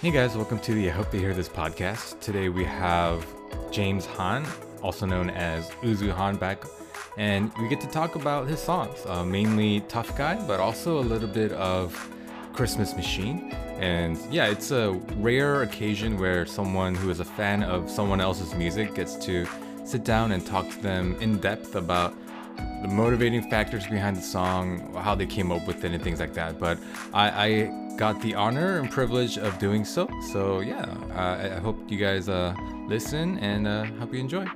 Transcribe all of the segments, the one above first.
Hey guys, welcome to the I Hope They Hear This podcast. Today we have James Han, also known as Uzu Han, back, and we get to talk about his songs, uh, mainly Tough Guy, but also a little bit of Christmas Machine. And yeah, it's a rare occasion where someone who is a fan of someone else's music gets to sit down and talk to them in depth about the motivating factors behind the song, how they came up with it, and things like that. But I, I got the honor and privilege of doing so. So yeah, uh, I hope you guys uh, listen and uh, hope you enjoy.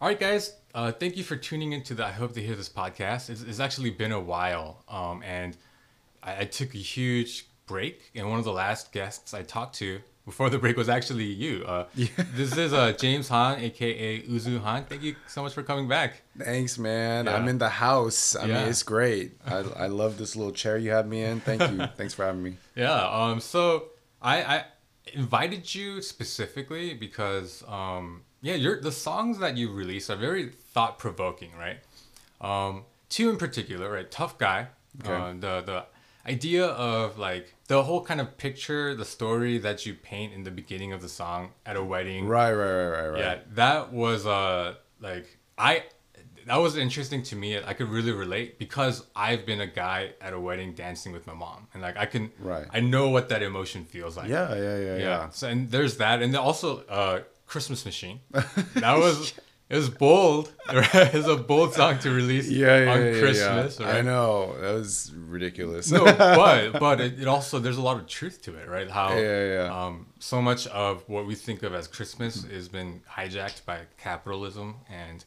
All right, guys. Uh, thank you for tuning into the I Hope to Hear This podcast. It's, it's actually been a while, um, and I, I took a huge break, and one of the last guests I talked to before the break was actually you. Uh, yeah. This is uh, James Han, aka Uzu Han. Thank you so much for coming back. Thanks, man. Yeah. I'm in the house. I yeah. mean, it's great. I, I love this little chair you have me in. Thank you. Thanks for having me. Yeah. Um. So I I invited you specifically because um yeah your the songs that you release are very thought provoking, right? Um, two in particular, right? Tough guy. Okay. Uh, the the idea of like the whole kind of picture, the story that you paint in the beginning of the song at a wedding. Right, right, right, right, right. Yeah, that was uh like I that was interesting to me. I could really relate because I've been a guy at a wedding dancing with my mom, and like I can, right. I know what that emotion feels like. Yeah, yeah, yeah, yeah. yeah. So and there's that, and also uh, Christmas Machine. That was it was bold. it was a bold song to release yeah, yeah, on yeah, Christmas. Right? I know that was ridiculous. no, but but it, it, also there's a lot of truth to it, right? How yeah, yeah. Um, so much of what we think of as Christmas has been hijacked by capitalism and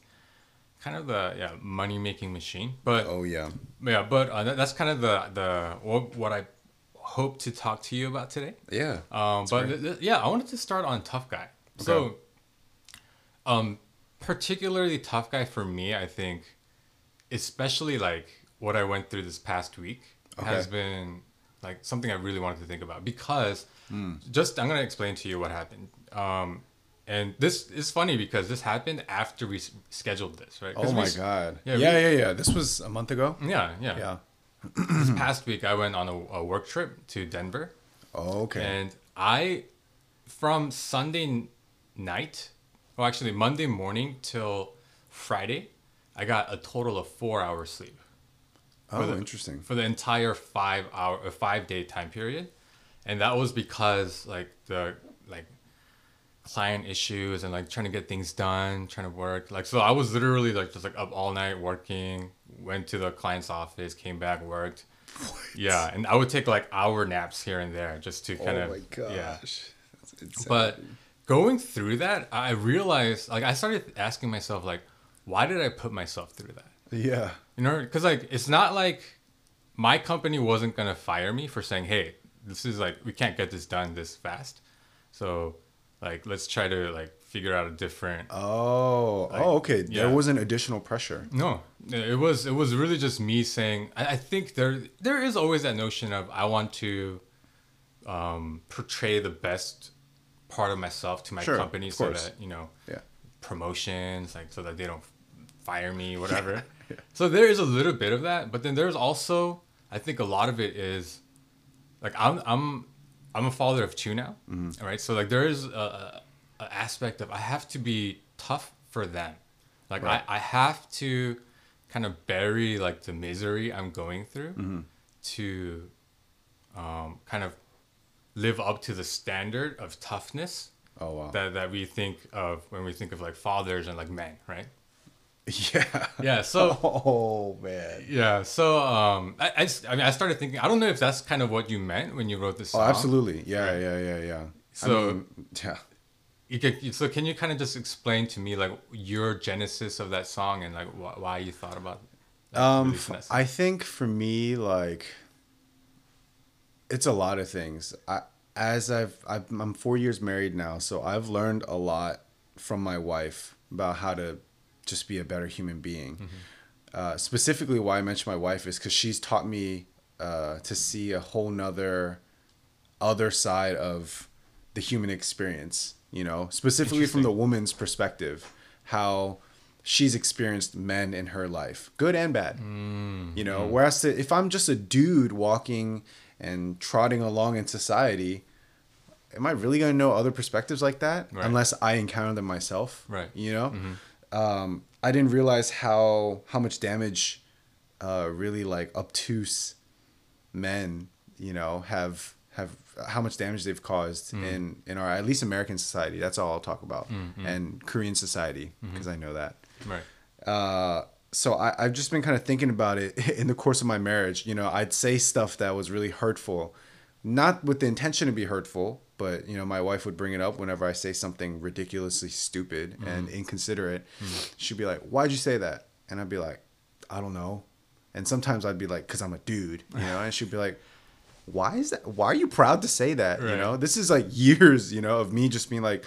kind of the yeah money making machine. But oh yeah, yeah. But uh, that, that's kind of the the what, what I hope to talk to you about today. Yeah. Um, but th- th- yeah, I wanted to start on Tough Guy. Okay. So, um particularly tough guy for me, I think, especially like what I went through this past week okay. has been like something I really wanted to think about because mm. just I'm gonna explain to you what happened. Um, and this is funny because this happened after we scheduled this, right? Oh my we, god! Yeah, yeah, we, yeah, yeah. This was a month ago. Yeah, yeah, yeah. this past week, I went on a, a work trip to Denver. Oh, okay. And I, from Sunday night well, actually, Monday morning till Friday, I got a total of four hours sleep. Oh, the, interesting. For the entire five hour or five day time period, and that was because like the like client issues and like trying to get things done, trying to work. Like so, I was literally like just like up all night working. Went to the client's office, came back, worked. What? Yeah, and I would take like hour naps here and there just to kind oh of. Oh my gosh. Yeah. But going through that, I realized like I started asking myself like, why did I put myself through that? Yeah. You know, because like it's not like my company wasn't gonna fire me for saying, hey, this is like we can't get this done this fast, so like let's try to like figure out a different. Oh, like, oh, okay. Yeah. There wasn't additional pressure. No, it was it was really just me saying. I, I think there there is always that notion of I want to um, portray the best part of myself to my sure, company so that you know yeah promotions like so that they don't fire me whatever yeah, so there is a little bit of that but then there's also i think a lot of it is like i'm i'm i'm a father of two now mm-hmm. right so like there is a, a, aspect of i have to be tough for them like right. I, I have to kind of bury like the misery i'm going through mm-hmm. to um, kind of live up to the standard of toughness oh wow. that, that we think of when we think of like fathers and like men right? Yeah. Yeah so oh man. Yeah so um I, I, I mean i started thinking i don't know if that's kind of what you meant when you wrote this oh, song. oh absolutely. Yeah right? yeah yeah yeah. So I mean, yeah. you could, so can you kind of just explain to me like your genesis of that song and like wh- why you thought about um i think for me like it's a lot of things. I as I've, i am four years married now, so I've learned a lot from my wife about how to just be a better human being. Mm-hmm. Uh, specifically, why I mention my wife is because she's taught me uh, to see a whole nother other side of the human experience. You know, specifically from the woman's perspective, how she's experienced men in her life, good and bad. Mm, you know, mm. whereas if I'm just a dude walking and trotting along in society, am I really going to know other perspectives like that right. unless I encounter them myself? Right. You know, mm-hmm. um, I didn't realize how how much damage, uh, really like obtuse men, you know, have have how much damage they've caused mm. in in our at least American society. That's all I'll talk about, mm-hmm. and Korean society because mm-hmm. I know that. Right. Uh, so I, I've just been kind of thinking about it in the course of my marriage. You know, I'd say stuff that was really hurtful, not with the intention to be hurtful, but you know, my wife would bring it up whenever I say something ridiculously stupid mm. and inconsiderate. Mm. She'd be like, "Why'd you say that?" And I'd be like, "I don't know." And sometimes I'd be like, "Cause I'm a dude," you know. And she'd be like, "Why is that? Why are you proud to say that?" Right. You know, this is like years, you know, of me just being like,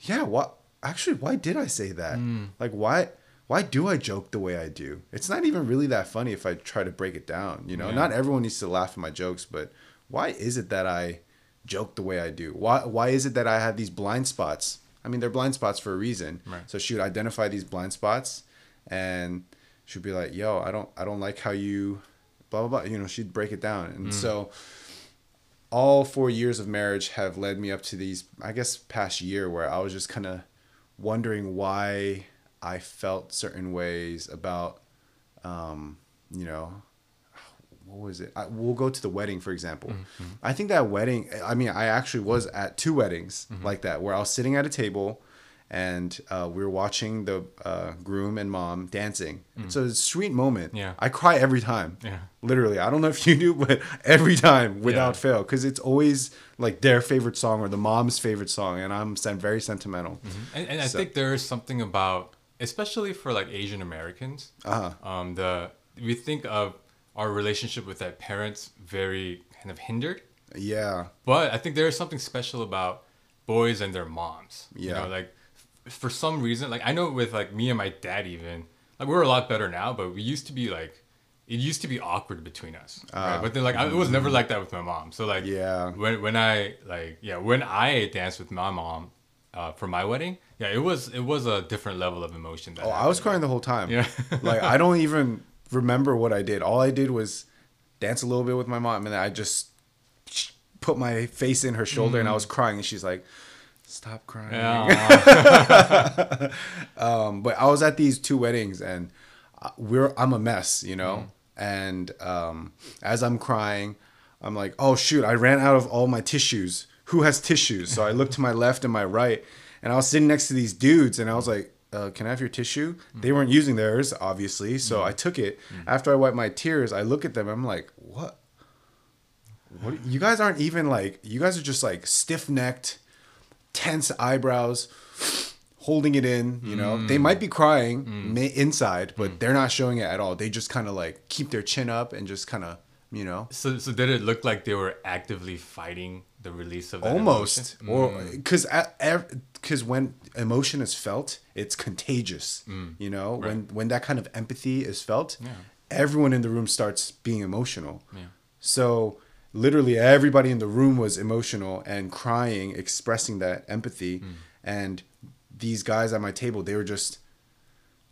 "Yeah, what? Actually, why did I say that? Mm. Like, why?" Why do I joke the way I do? It's not even really that funny if I try to break it down. You know, yeah. not everyone needs to laugh at my jokes, but why is it that I joke the way I do? Why why is it that I have these blind spots? I mean, they're blind spots for a reason. Right. So she would identify these blind spots, and she'd be like, "Yo, I don't I don't like how you blah blah blah." You know, she'd break it down, and mm. so all four years of marriage have led me up to these, I guess, past year where I was just kind of wondering why I felt certain ways about, um, you know, what was it? I, we'll go to the wedding, for example. Mm-hmm. I think that wedding, I mean, I actually was at two weddings mm-hmm. like that where I was sitting at a table and uh, we were watching the uh, groom and mom dancing. Mm. So it's a sweet moment. Yeah. I cry every time. Yeah. Literally. I don't know if you do, but every time without yeah. fail. Because it's always like their favorite song or the mom's favorite song. And I'm very sentimental. Mm-hmm. And, and I think there is something about especially for like Asian Americans. Uh-huh. Um, the we think of our relationship with our parents very kind of hindered. Yeah. But I think there is something special about boys and their moms. Yeah. You know, like for some reason, like I know with like me and my dad even, like we're a lot better now, but we used to be like it used to be awkward between us. Uh, right? But then like I, it was never like that with my mom. So like yeah. When when I like yeah, when I danced with my mom, uh, for my wedding, yeah, it was it was a different level of emotion. oh, happened. I was crying the whole time. Yeah, like I don't even remember what I did. All I did was dance a little bit with my mom, and I just put my face in her shoulder, mm. and I was mm. crying, and she's like, "Stop crying." Yeah. um, but I was at these two weddings, and uh, we're I'm a mess, you know. Mm. And um, as I'm crying, I'm like, "Oh shoot! I ran out of all my tissues." Who has tissues? So I looked to my left and my right, and I was sitting next to these dudes, and I was like, uh, "Can I have your tissue?" Mm-hmm. They weren't using theirs, obviously, so mm-hmm. I took it. Mm-hmm. After I wiped my tears, I look at them. I'm like, "What? What? You guys aren't even like. You guys are just like stiff necked, tense eyebrows." holding it in you know mm. they might be crying mm. inside but mm. they're not showing it at all they just kind of like keep their chin up and just kind of you know so so did it look like they were actively fighting the release of almost emotion? or because mm. because when emotion is felt it's contagious mm. you know right. when when that kind of empathy is felt yeah. everyone in the room starts being emotional yeah. so literally everybody in the room was emotional and crying expressing that empathy mm. and these guys at my table they were just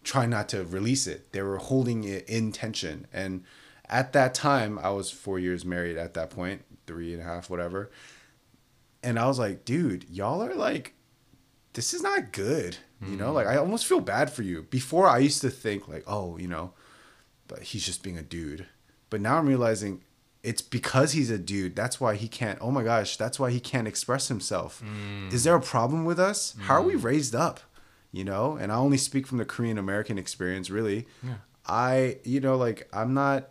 trying not to release it they were holding it in tension and at that time, I was four years married at that point, three and a half, whatever. And I was like, dude, y'all are like, this is not good. You know, like I almost feel bad for you. Before I used to think like, oh, you know, but he's just being a dude. But now I'm realizing it's because he's a dude. That's why he can't. Oh my gosh, that's why he can't express himself. Mm. Is there a problem with us? Mm. How are we mm. raised up? You know, and I only speak from the Korean American experience, really. Yeah. I, you know, like I'm not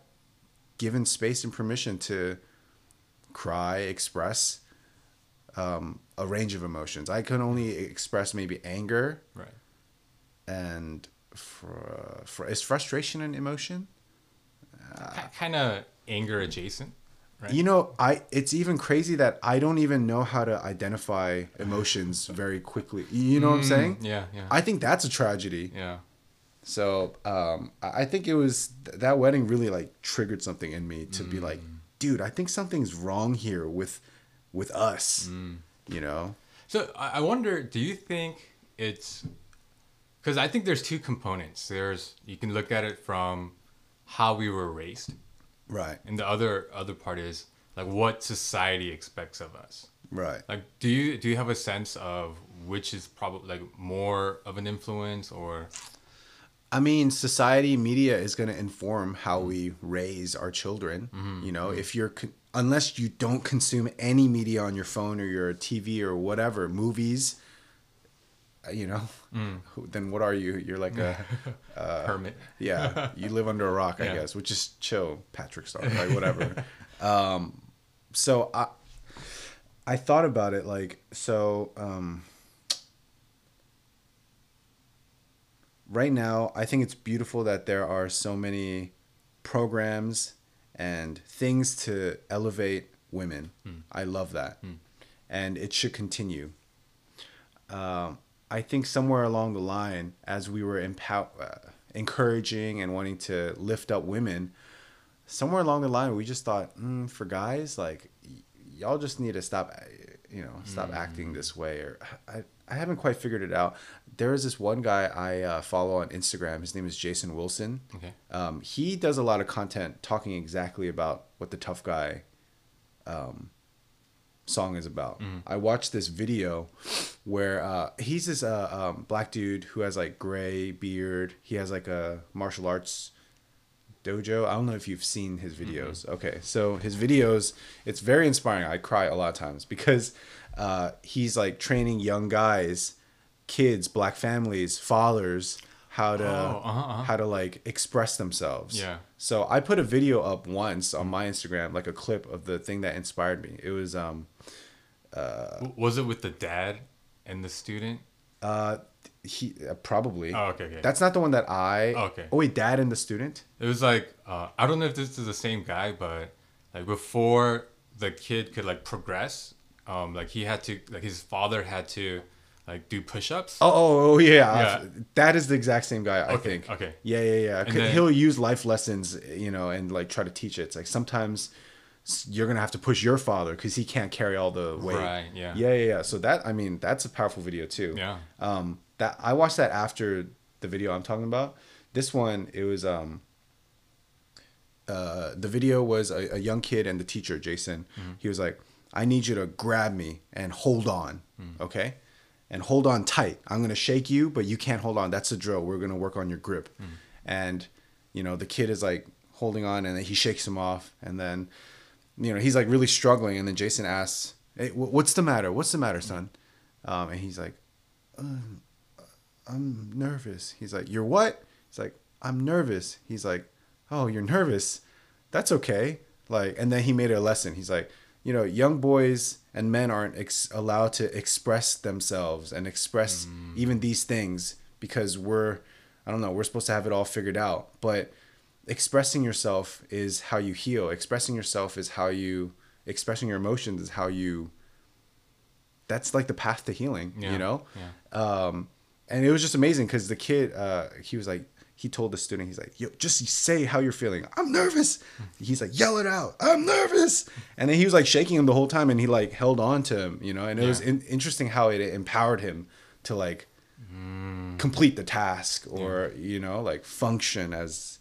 given space and permission to cry, express um, a range of emotions. I can only express maybe anger, right, and for, for is frustration an emotion? Uh, kind of anger adjacent. Right? You know, I it's even crazy that I don't even know how to identify emotions very quickly. You know mm, what I'm mm, saying? Yeah, yeah. I think that's a tragedy. Yeah. So um, I think it was that wedding really like triggered something in me to mm. be like, mm. dude, I think something's wrong here with with us. Mm. You know. So I wonder, do you think it's because I think there's two components. There's you can look at it from how we were raised, right, and the other other part is like what society expects of us. Right. Like, do you do you have a sense of which is probably like more of an influence or? I mean, society, media is going to inform how we raise our children. Mm-hmm. You know, mm-hmm. if you're con- unless you don't consume any media on your phone or your TV or whatever, movies, uh, you know, mm. then what are you? You're like a uh, hermit. yeah, you live under a rock, yeah. I guess, which is chill, Patrick Star, like whatever. um, so I, I thought about it like so. Um, right now, I think it's beautiful that there are so many programs and things to elevate women. Mm. I love that. Mm. And it should continue. Um, I think somewhere along the line, as we were empower, uh, encouraging and wanting to lift up women, somewhere along the line, we just thought, mm, for guys, like, y- y'all just need to stop, you know, stop mm. acting this way. Or I, I haven't quite figured it out. There is this one guy I uh, follow on Instagram. His name is Jason Wilson. Okay. Um, he does a lot of content talking exactly about what the tough guy um, song is about. Mm. I watched this video where uh, he's this uh, um, black dude who has like gray beard. He has like a martial arts dojo. I don't know if you've seen his videos. Mm-hmm. Okay, so his videos, it's very inspiring. I cry a lot of times because uh, he's like training young guys, kids, black families, fathers how to oh, uh-huh, uh-huh. how to like express themselves. Yeah. So I put a video up once on my Instagram, like a clip of the thing that inspired me. It was um. Uh, was it with the dad and the student? Uh, he uh, probably. Oh, okay, okay. That's not the one that I. Oh, okay. Oh wait, dad and the student. It was like uh, I don't know if this is the same guy, but like before the kid could like progress, um, like he had to like his father had to like do push-ups. Oh, oh, oh yeah. yeah. That is the exact same guy, I okay, think. Okay. Yeah, yeah, yeah. Then, he'll use life lessons, you know, and like try to teach it. It's like sometimes you're gonna have to push your father because he can't carry all the weight. Right. Yeah. Yeah, yeah, yeah. So that I mean that's a powerful video too. Yeah. Um, that I watched that after the video I'm talking about. This one, it was um. Uh, the video was a, a young kid and the teacher, Jason. Mm-hmm. He was like, I need you to grab me and hold on, mm. okay? And hold on tight. I'm going to shake you, but you can't hold on. That's the drill. We're going to work on your grip. Mm. And, you know, the kid is like holding on and then he shakes him off. And then, you know, he's like really struggling. And then Jason asks, hey, what's the matter? What's the matter, son? Um, and he's like, uh, I'm nervous. He's like, You're what? He's like, I'm nervous. He's like, Oh, you're nervous. That's okay. Like, and then he made it a lesson. He's like, you know, young boys and men aren't ex- allowed to express themselves and express mm. even these things because we're, I don't know, we're supposed to have it all figured out. But expressing yourself is how you heal. Expressing yourself is how you, expressing your emotions is how you, that's like the path to healing, yeah. you know? Yeah. Um, and it was just amazing because the kid, uh, he was like, he told the student, he's like, yo, just say how you're feeling. I'm nervous. He's like, yell it out. I'm nervous. And then he was like shaking him the whole time and he like held on to him, you know, and it yeah. was in- interesting how it empowered him to like mm. complete the task or, yeah. you know, like function as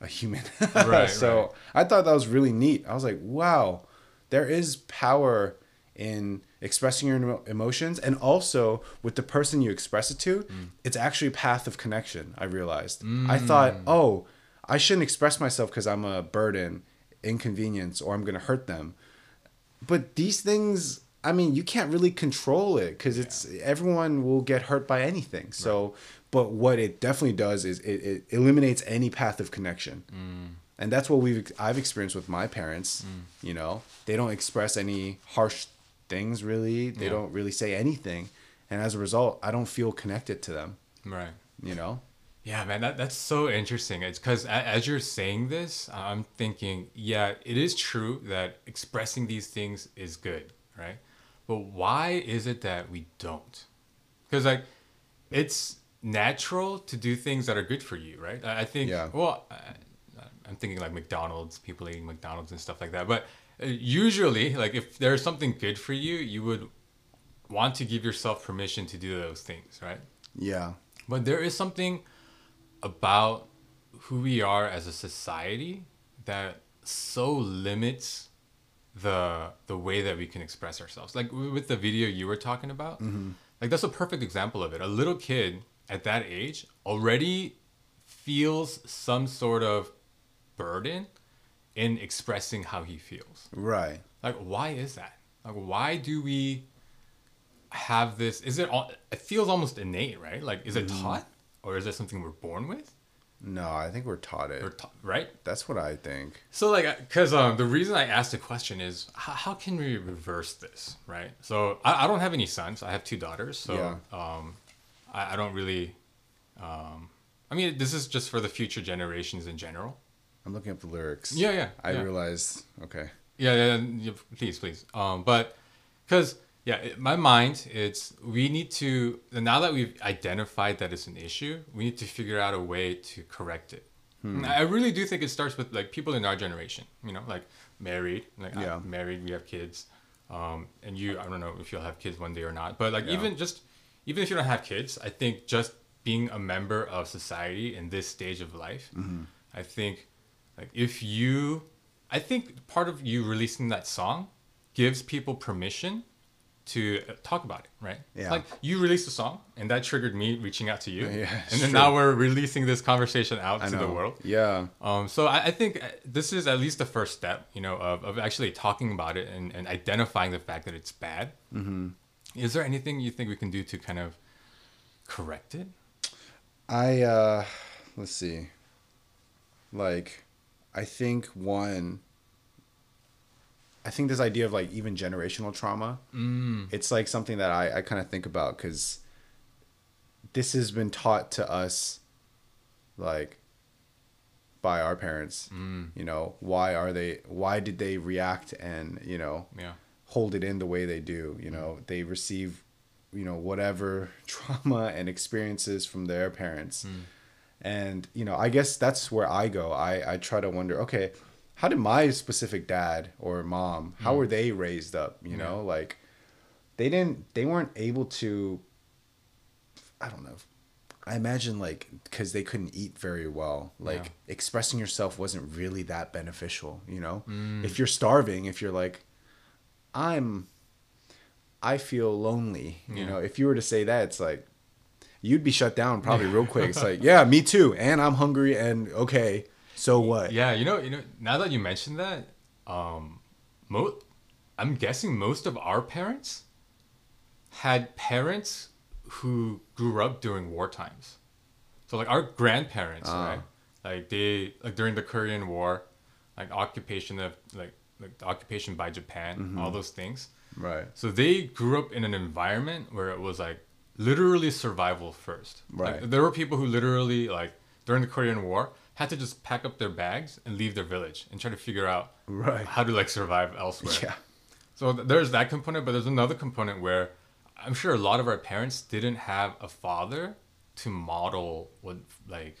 a human. right, so right. I thought that was really neat. I was like, wow, there is power in expressing your emotions and also with the person you express it to mm. it's actually a path of connection i realized mm. i thought oh i shouldn't express myself because i'm a burden inconvenience or i'm going to hurt them but these things i mean you can't really control it because it's everyone will get hurt by anything so right. but what it definitely does is it, it eliminates any path of connection mm. and that's what we've i've experienced with my parents mm. you know they don't express any harsh things really. They yeah. don't really say anything, and as a result, I don't feel connected to them. Right. You know. Yeah, man, that, that's so interesting. It's because as you're saying this, I'm thinking, yeah, it is true that expressing these things is good, right? But why is it that we don't? Because like, it's natural to do things that are good for you, right? I think. Yeah. Well, I, I'm thinking like McDonald's, people eating McDonald's and stuff like that. But usually like if there's something good for you you would want to give yourself permission to do those things right yeah But there is something about who we are as a society that so limits the the way that we can express ourselves. Like with the video you were talking about, mm-hmm. like that's a perfect example of it. A little kid at that age already feels some sort of burden in expressing how he feels. Right. Like why is that? Like why do we have this is it all it feels almost innate, right? Like is it mm-hmm. taught or is it something we're born with? No, I think we're taught it. We're ta- right? That's what I think. So, like, because um, the reason I asked the question is how, how can we reverse this, right? So, I, I don't have any sons. I have two daughters. So, yeah. um, I, I don't really. Um, I mean, this is just for the future generations in general. I'm looking up the lyrics. Yeah, yeah. I yeah. realized. Okay. Yeah, yeah, yeah. Please, please. Um, but because yeah, in my mind, it's we need to now that we've identified that it's an issue, we need to figure out a way to correct it. Hmm. I really do think it starts with like people in our generation, you know, like married, like yeah. I'm married, we have kids, um, and you, I don't know if you'll have kids one day or not, but like yeah. even just even if you don't have kids, I think just being a member of society in this stage of life, mm-hmm. I think like if you, I think part of you releasing that song gives people permission to talk about it, right? Yeah. Like you released a song, and that triggered me reaching out to you. Yeah. And then true. now we're releasing this conversation out I to know. the world. Yeah. Um. So I, I think uh, this is at least the first step, you know, of, of actually talking about it and, and identifying the fact that it's bad. Mm-hmm. Is there anything you think we can do to kind of correct it? I uh, let's see. Like, I think one I think this idea of like even generational trauma, mm. it's like something that I, I kind of think about because this has been taught to us like by our parents. Mm. You know, why are they, why did they react and, you know, yeah. hold it in the way they do? You know, they receive, you know, whatever trauma and experiences from their parents. And, you know, I guess that's where I go. I, I try to wonder, okay, how did my specific dad or mom how mm. were they raised up you know like they didn't they weren't able to i don't know i imagine like because they couldn't eat very well like yeah. expressing yourself wasn't really that beneficial you know mm. if you're starving if you're like i'm i feel lonely yeah. you know if you were to say that it's like you'd be shut down probably real quick it's like yeah me too and i'm hungry and okay so what? Yeah, you know, you know. Now that you mentioned that, um, mo- I'm guessing most of our parents had parents who grew up during war times. So like our grandparents, uh. right? Like they like during the Korean War, like occupation of like like the occupation by Japan, mm-hmm. all those things. Right. So they grew up in an environment where it was like literally survival first. Right. Like, there were people who literally like during the Korean War had to just pack up their bags and leave their village and try to figure out right. how to like survive elsewhere. Yeah. So th- there's that component, but there's another component where I'm sure a lot of our parents didn't have a father to model what like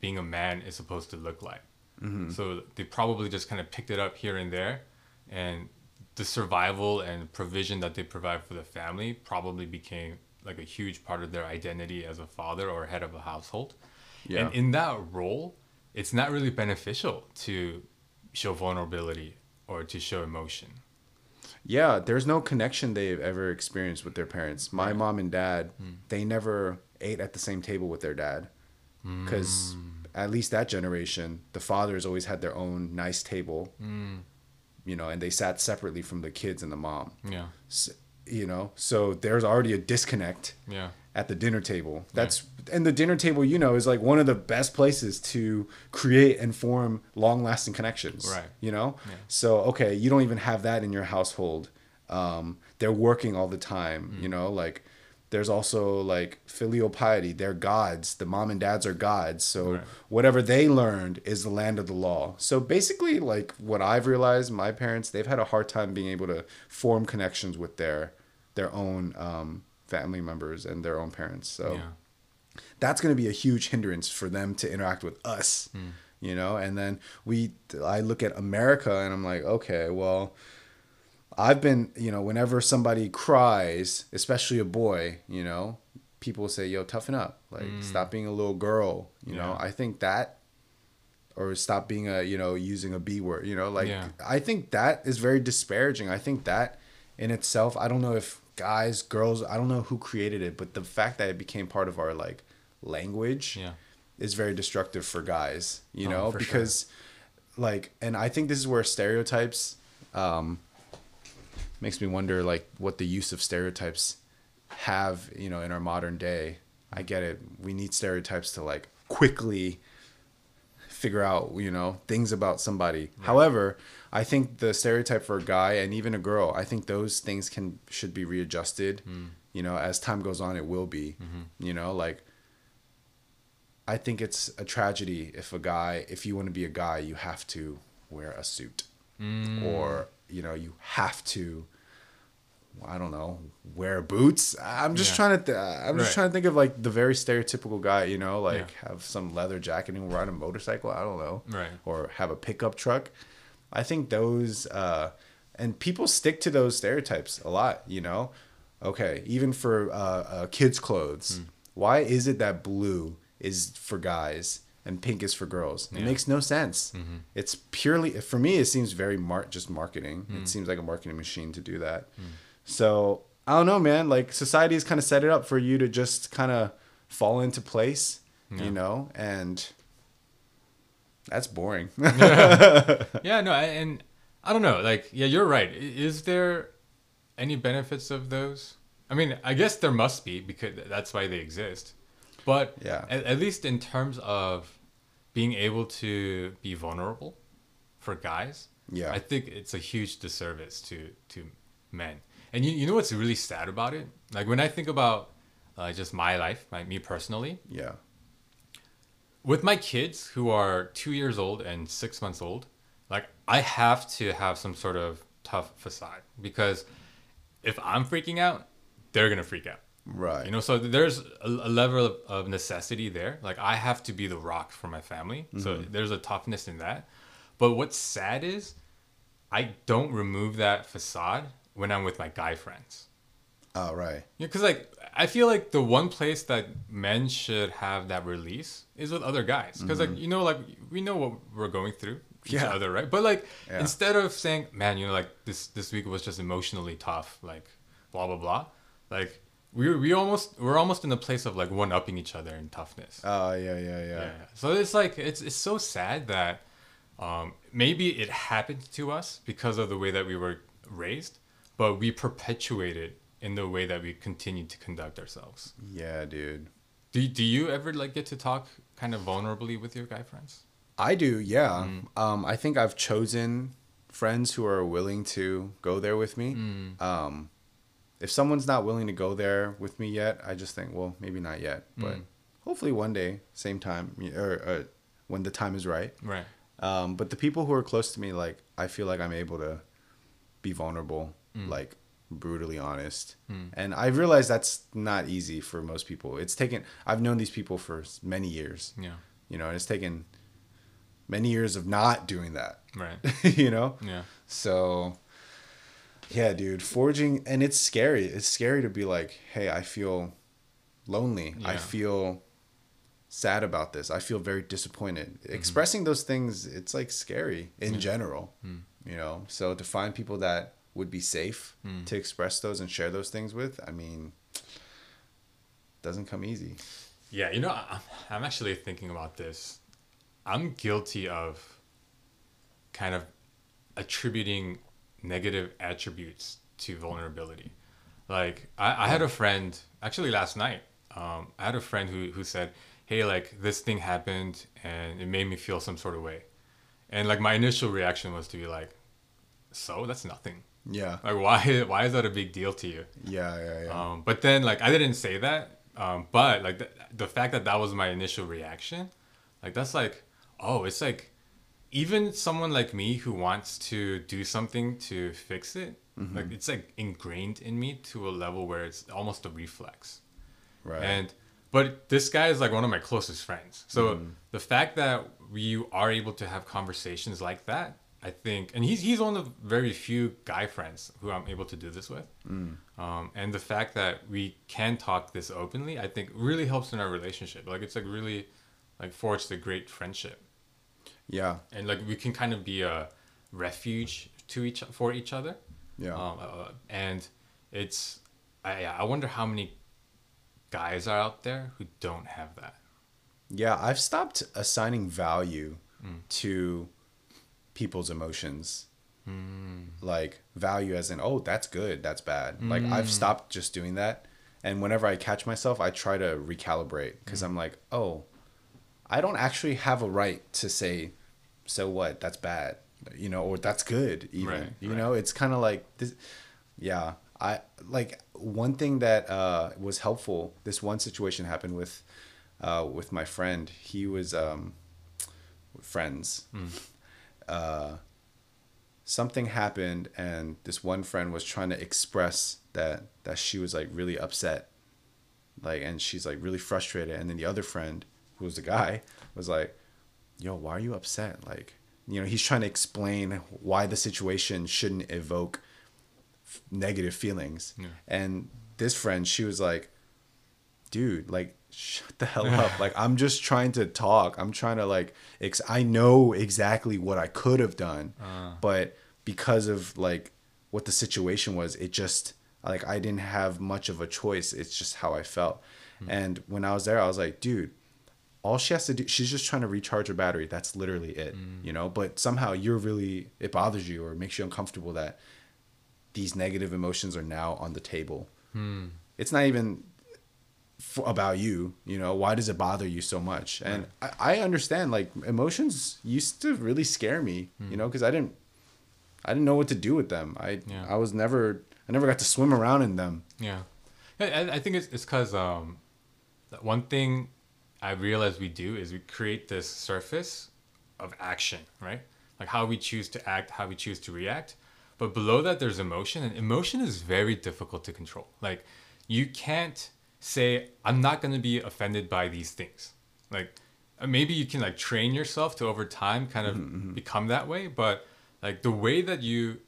being a man is supposed to look like. Mm-hmm. So they probably just kind of picked it up here and there, and the survival and provision that they provide for the family probably became like a huge part of their identity as a father or head of a household. Yeah. And in that role, it's not really beneficial to show vulnerability or to show emotion. Yeah, there's no connection they've ever experienced with their parents. My mom and dad, mm. they never ate at the same table with their dad. Because mm. at least that generation, the fathers always had their own nice table, mm. you know, and they sat separately from the kids and the mom. Yeah. So, you know, so there's already a disconnect. Yeah at the dinner table. That's yeah. and the dinner table, you know, is like one of the best places to create and form long-lasting connections. Right. You know. Yeah. So okay, you don't even have that in your household. Um, they're working all the time. Mm. You know, like there's also like filial piety. They're gods. The mom and dads are gods. So right. whatever they learned is the land of the law. So basically, like what I've realized, my parents they've had a hard time being able to form connections with their their own um, family members and their own parents. So yeah. that's going to be a huge hindrance for them to interact with us, mm. you know? And then we, I look at America and I'm like, okay, well, I've been, you know, whenever somebody cries, especially a boy, you know, people say, "Yo, toughen up. Like, mm. stop being a little girl." You yeah. know, I think that, or stop being a you know using a b word. You know, like yeah. I think that is very disparaging. I think that in itself, I don't know if guys, girls, I don't know who created it, but the fact that it became part of our like language yeah. is very destructive for guys. You oh, know, because sure. like, and I think this is where stereotypes. Um, makes me wonder like what the use of stereotypes have you know in our modern day i get it we need stereotypes to like quickly figure out you know things about somebody right. however i think the stereotype for a guy and even a girl i think those things can should be readjusted mm. you know as time goes on it will be mm-hmm. you know like i think it's a tragedy if a guy if you want to be a guy you have to wear a suit mm. or you know you have to I don't know, wear boots. I'm just yeah. trying to. Th- I'm just right. trying to think of like the very stereotypical guy, you know, like yeah. have some leather jacket and ride a motorcycle. I don't know, right? Or have a pickup truck. I think those, uh, and people stick to those stereotypes a lot. You know, okay, even for uh, uh, kids' clothes. Mm. Why is it that blue is for guys and pink is for girls? It makes no sense. Mm-hmm. It's purely for me. It seems very mar- just marketing. Mm. It seems like a marketing machine to do that. Mm so I don't know, man. Like society's kind of set it up for you to just kind of fall into place, yeah. you know, and that's boring. yeah. yeah, no, and I don't know. Like, yeah, you're right. Is there any benefits of those? I mean, I guess there must be because that's why they exist. But yeah, at, at least in terms of being able to be vulnerable for guys, yeah, I think it's a huge disservice to to men and you, you know what's really sad about it? Like when I think about uh, just my life, like me personally. Yeah. With my kids who are two years old and six months old, like I have to have some sort of tough facade because if I'm freaking out, they're gonna freak out. Right. You know, so there's a, a level of, of, necessity there. Like I have to be the rock for my family. Mm-hmm. So there's a toughness in that. But what's sad is I don't remove that facade when I'm with my guy friends. Oh right. Yeah, because like I feel like the one place that men should have that release is with other guys. Because mm-hmm. like you know like we know what we're going through each yeah. other, right? But like yeah. instead of saying, man, you know like this this week was just emotionally tough, like blah blah blah, like we we almost we're almost in the place of like one upping each other in toughness. Oh yeah yeah yeah. Yeah. So it's like it's it's so sad that um, maybe it happened to us because of the way that we were raised but we perpetuate it in the way that we continue to conduct ourselves. Yeah, dude. Do do you ever like get to talk kind of vulnerably with your guy friends? I do, yeah. Mm. Um, I think I've chosen friends who are willing to go there with me. Mm. Um, if someone's not willing to go there with me yet, I just think, well, maybe not yet, but mm. hopefully one day, same time, or, or, when the time is right. Right. Um, but the people who are close to me, like I feel like I'm able to be vulnerable mm. like brutally honest. Mm. And I realize that's not easy for most people. It's taken I've known these people for many years. Yeah. You know, and it's taken many years of not doing that. Right. you know? Yeah. So yeah, dude, forging and it's scary. It's scary to be like, "Hey, I feel lonely. Yeah. I feel sad about this. I feel very disappointed." Mm-hmm. Expressing those things, it's like scary in yeah. general. Mm. You know? So to find people that would be safe mm. to express those and share those things with, I mean, doesn't come easy. Yeah, you know, I'm actually thinking about this. I'm guilty of kind of attributing negative attributes to vulnerability. Like, I, I had a friend, actually last night, um, I had a friend who, who said, Hey, like, this thing happened and it made me feel some sort of way. And, like, my initial reaction was to be like, So? That's nothing. Yeah. Like why why is that a big deal to you? Yeah, yeah, yeah. Um, but then like I didn't say that. Um, but like the, the fact that that was my initial reaction, like that's like oh it's like even someone like me who wants to do something to fix it, mm-hmm. like it's like ingrained in me to a level where it's almost a reflex. Right. And but this guy is like one of my closest friends. So mm. the fact that we are able to have conversations like that I think, and he's he's one of the very few guy friends who I'm able to do this with. Mm. Um, and the fact that we can talk this openly, I think, really helps in our relationship. Like it's like really, like forged a great friendship. Yeah. And like we can kind of be a refuge to each for each other. Yeah. Um, uh, and it's, I I wonder how many guys are out there who don't have that. Yeah, I've stopped assigning value mm. to people's emotions. Mm. Like value as in, oh, that's good, that's bad. Mm. Like I've mm. stopped just doing that. And whenever I catch myself, I try to recalibrate because mm. I'm like, oh, I don't actually have a right to say, so what, that's bad, you know, or that's good, even. Right, you right. know, it's kind of like this. Yeah. I like one thing that uh, was helpful. This one situation happened with uh, with my friend. He was um, friends. Mm uh, something happened and this one friend was trying to express that that she was like really upset. Like and she's like really frustrated. And then the other friend who was the guy was like yo why are you upset? Like you know he's trying to explain why the situation shouldn't evoke f- negative feelings. Yeah. and this friend she was like dude like shut the hell up. like I'm just trying to talk. I'm trying to like ex- I know exactly what I could have done, uh. but because of like what the situation was, it just like I didn't have much of a choice. It's just how I felt. Mm. And when I was there, I was like, dude, all she has to do she's just trying to recharge her battery. That's literally it. Mm. You know, but somehow you're really it bothers you or makes you uncomfortable that these negative emotions are now on the table. Mm. It's not even for, about you you know why does it bother you so much? And right. I, I understand like emotions used to really scare me mm. you know because i didn't i didn't know what to do with them. I yeah. i was never i never got to swim around in them. Yeah. I, I think it's it's because um one thing i realize we do is we create this surface of action right? Like how we choose to act how we choose to react. But below that there's emotion and emotion is very difficult to control. Like you can't say i'm not going to be offended by these things like uh, maybe you can like train yourself to over time kind of mm-hmm, mm-hmm. become that way but like the way that you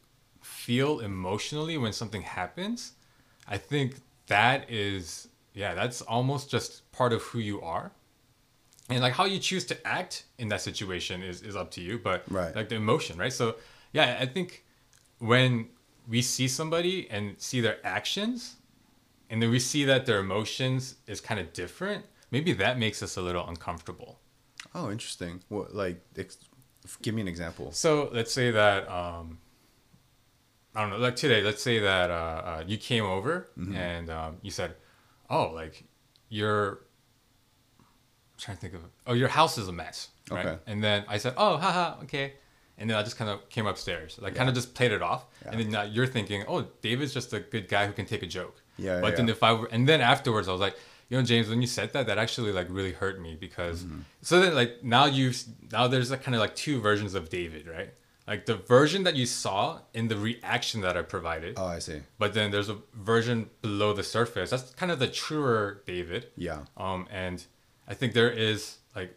feel emotionally when something happens i think that is yeah that's almost just part of who you are and like how you choose to act in that situation is, is up to you but right. like the emotion right so yeah i think when we see somebody and see their actions and then we see that their emotions is kind of different, maybe that makes us a little uncomfortable. Oh, interesting. What like ex- give me an example. So let's say that um, I don't know, like today, let's say that uh, uh, you came over mm-hmm. and um, you said, "Oh, like your I'm trying to think of oh your house is a mess, right?" Okay. And then I said, "Oh, haha, okay." And then I just kind of came upstairs, like yeah. kind of just played it off. Yeah. And then now you're thinking, "Oh, David's just a good guy who can take a joke." Yeah. But yeah. then if I were, and then afterwards, I was like, you know, James, when you said that, that actually like really hurt me because mm-hmm. so then like now you've now there's like kind of like two versions of David, right? Like the version that you saw in the reaction that I provided. Oh, I see. But then there's a version below the surface. That's kind of the truer David. Yeah. Um, and I think there is like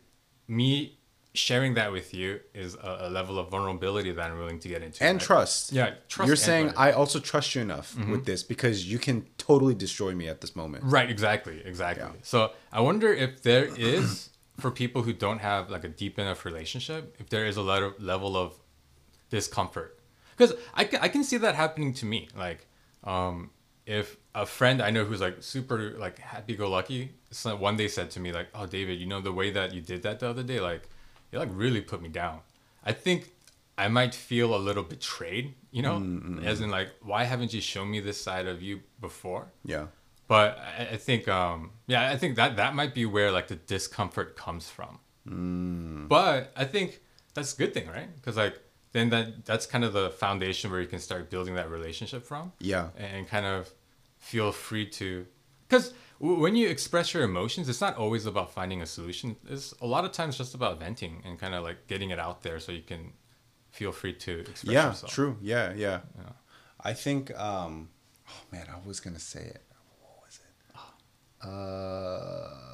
me sharing that with you is a, a, level of vulnerability that I'm willing to get into. And right? trust. Yeah, trust. You're saying I also trust you enough mm-hmm. with this because you can totally destroy me at this moment. Right. Exactly. Exactly. Yeah. So I wonder if there is for people who don't have like a deep enough relationship, if there is a level of discomfort, because I can, I can see that happening to me. Like, um, if a friend I know who's like super like happy go lucky, one day said to me like, "Oh, David, you know the way that you did that the other day, like." It like really put me down. I think I might feel a little betrayed, you know, mm-hmm. as in like, why haven't you shown me this side of you before? Yeah. But I, I think, um, yeah, I think that that might be where like the discomfort comes from. Mm. But I think that's a good thing, right? Because like then that that's kind of the foundation where you can start building that relationship from. Yeah. And, and kind of feel free to, because when you express your emotions, it's not always about finding a solution. It's a lot of times just about venting and kind of like getting it out there so you can feel free to express yeah, yourself. true. Yeah, yeah, yeah. I think. Um, oh man, I was gonna say it. What was it? Uh,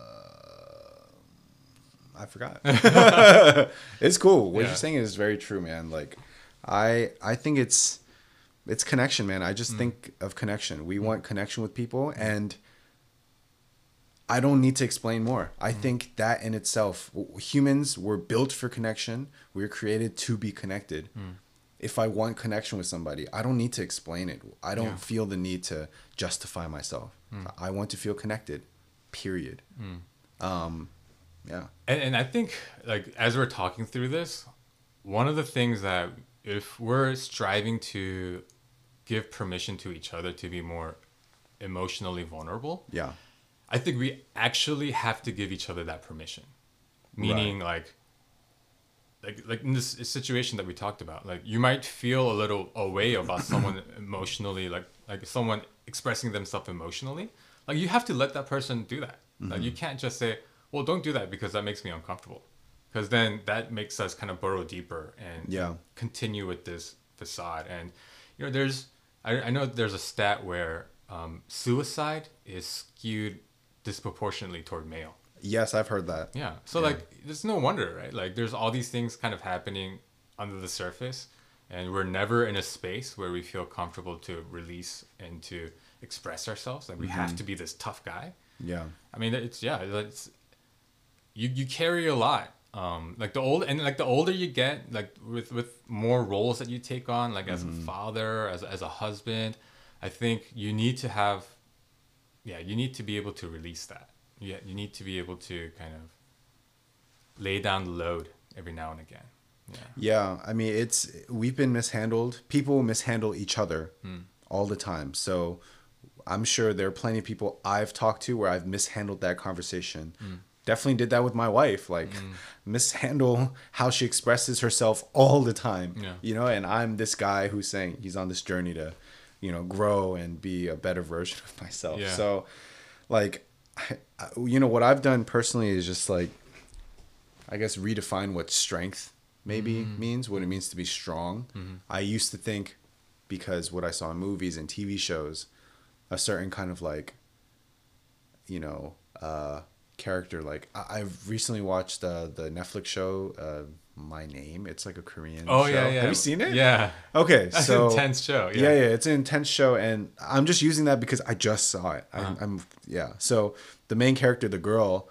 I forgot. it's cool. What yeah. you're saying is very true, man. Like, I I think it's it's connection, man. I just mm. think of connection. We mm. want connection with people and I don't need to explain more. I mm. think that in itself, humans were built for connection. We were created to be connected. Mm. If I want connection with somebody, I don't need to explain it. I don't yeah. feel the need to justify myself. Mm. I want to feel connected. Period. Mm. Um, yeah. And, and I think like as we're talking through this, one of the things that if we're striving to give permission to each other to be more emotionally vulnerable, yeah I think we actually have to give each other that permission. Meaning right. like like like in this situation that we talked about, like you might feel a little away about someone emotionally, like like someone expressing themselves emotionally. Like you have to let that person do that. Mm-hmm. Like you can't just say, "Well, don't do that because that makes me uncomfortable," because then that makes us kind of burrow deeper and yeah. continue with this facade. And you know, there's I, I know there's a stat where um, suicide is skewed disproportionately toward male. Yes, I've heard that. Yeah. So yeah. like there's no wonder, right? Like there's all these things kind of happening under the surface and we're never in a space where we feel comfortable to release and to express ourselves. Like we mm-hmm. have to be this tough guy. Yeah. I mean, it's yeah, it's you you carry a lot. Um, like the old and like the older you get, like with with more roles that you take on, like as mm-hmm. a father, as as a husband, I think you need to have yeah, you need to be able to release that. Yeah, you need to be able to kind of lay down the load every now and again. Yeah. Yeah, I mean, it's we've been mishandled. People mishandle each other mm. all the time. So I'm sure there are plenty of people I've talked to where I've mishandled that conversation. Mm. Definitely did that with my wife. Like mm. mishandle how she expresses herself all the time. Yeah. You know, and I'm this guy who's saying he's on this journey to you know grow and be a better version of myself yeah. so like I, you know what i've done personally is just like i guess redefine what strength maybe mm-hmm. means what it means to be strong mm-hmm. i used to think because what i saw in movies and tv shows a certain kind of like you know uh character like I- have recently watched uh, the netflix show uh, my Name. It's like a Korean. Oh show. yeah, yeah. Have you seen it? Yeah. Okay, That's so an intense show. Yeah. yeah, yeah, it's an intense show, and I'm just using that because I just saw it. Uh-huh. I'm, I'm, yeah. So the main character, the girl,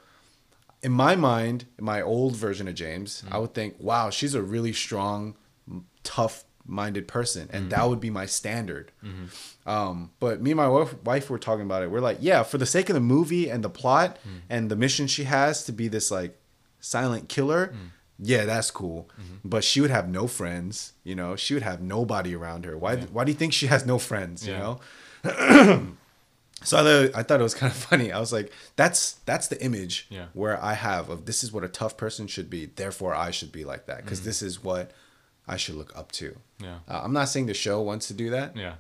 in my mind, my old version of James, mm-hmm. I would think, wow, she's a really strong, tough minded person and mm-hmm. that would be my standard mm-hmm. um, but me and my wife, wife were talking about it we're like yeah for the sake of the movie and the plot mm. and the mission she has to be this like silent killer mm yeah, that's cool. Mm-hmm. But she would have no friends, you know. She would have nobody around her. Why? Yeah. Why do you think she has no friends? You yeah. know. so I thought, I thought it was kind of funny. I was like, that's that's the image yeah. where I have of this is what a tough person should be. Therefore, I should be like that because mm-hmm. this is what I should look up to. Yeah. Uh, I'm not saying the show wants to do that. Yeah.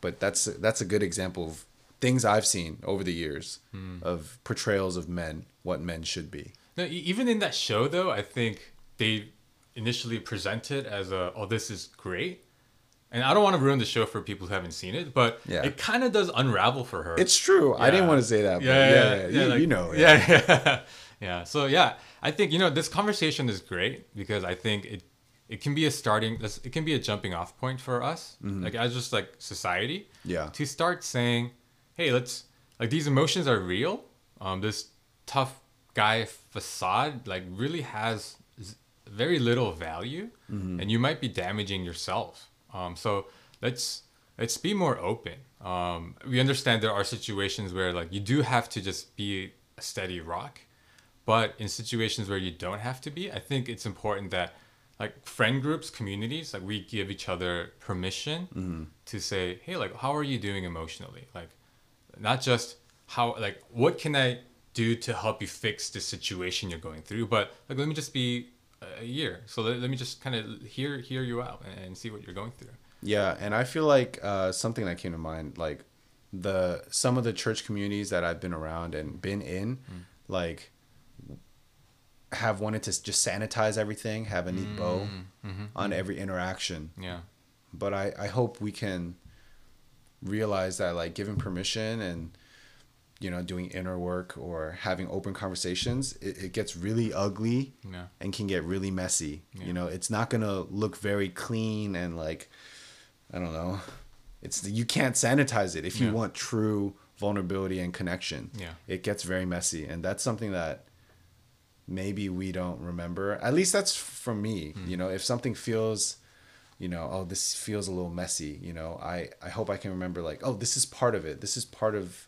But that's that's a good example of things I've seen over the years mm. of portrayals of men, what men should be. No, even in that show though, I think they initially presented as a oh this is great and I don't want to ruin the show for people who haven't seen it, but yeah. it kind of does unravel for her. It's true. Yeah. I didn't want to say that. Yeah, yeah, yeah, yeah. You, like, you, know. Yeah, yeah, yeah. So yeah, I think you know this conversation is great because I think it it can be a starting. It can be a jumping off point for us, mm-hmm. like as just like society. Yeah. To start saying, hey, let's like these emotions are real. Um, this tough guy facade like really has very little value, mm-hmm. and you might be damaging yourself. Um, so let's let's be more open. Um, we understand there are situations where like you do have to just be a steady rock, but in situations where you don't have to be, I think it's important that like friend groups, communities, like we give each other permission mm-hmm. to say, hey, like how are you doing emotionally? Like not just how like what can I do to help you fix the situation you're going through, but like let me just be a year. So let, let me just kind of hear hear you out and see what you're going through. Yeah, and I feel like uh, something that came to mind, like the some of the church communities that I've been around and been in, mm. like have wanted to just sanitize everything, have a neat mm bow mm-hmm. on every interaction. Yeah. But I, I hope we can realize that like giving permission and you know doing inner work or having open conversations it, it gets really ugly Yeah. and can get really messy Yeah. you know it's not gonna look very clean and like i don't know it's you can't sanitize it if you Yeah. want true vulnerability and connection Yeah. it gets very messy and that's something that maybe we don't remember at least that's for me Hmm. you know if something feels you know oh this feels a little messy you know i i hope i can remember like oh this is part of it this is part of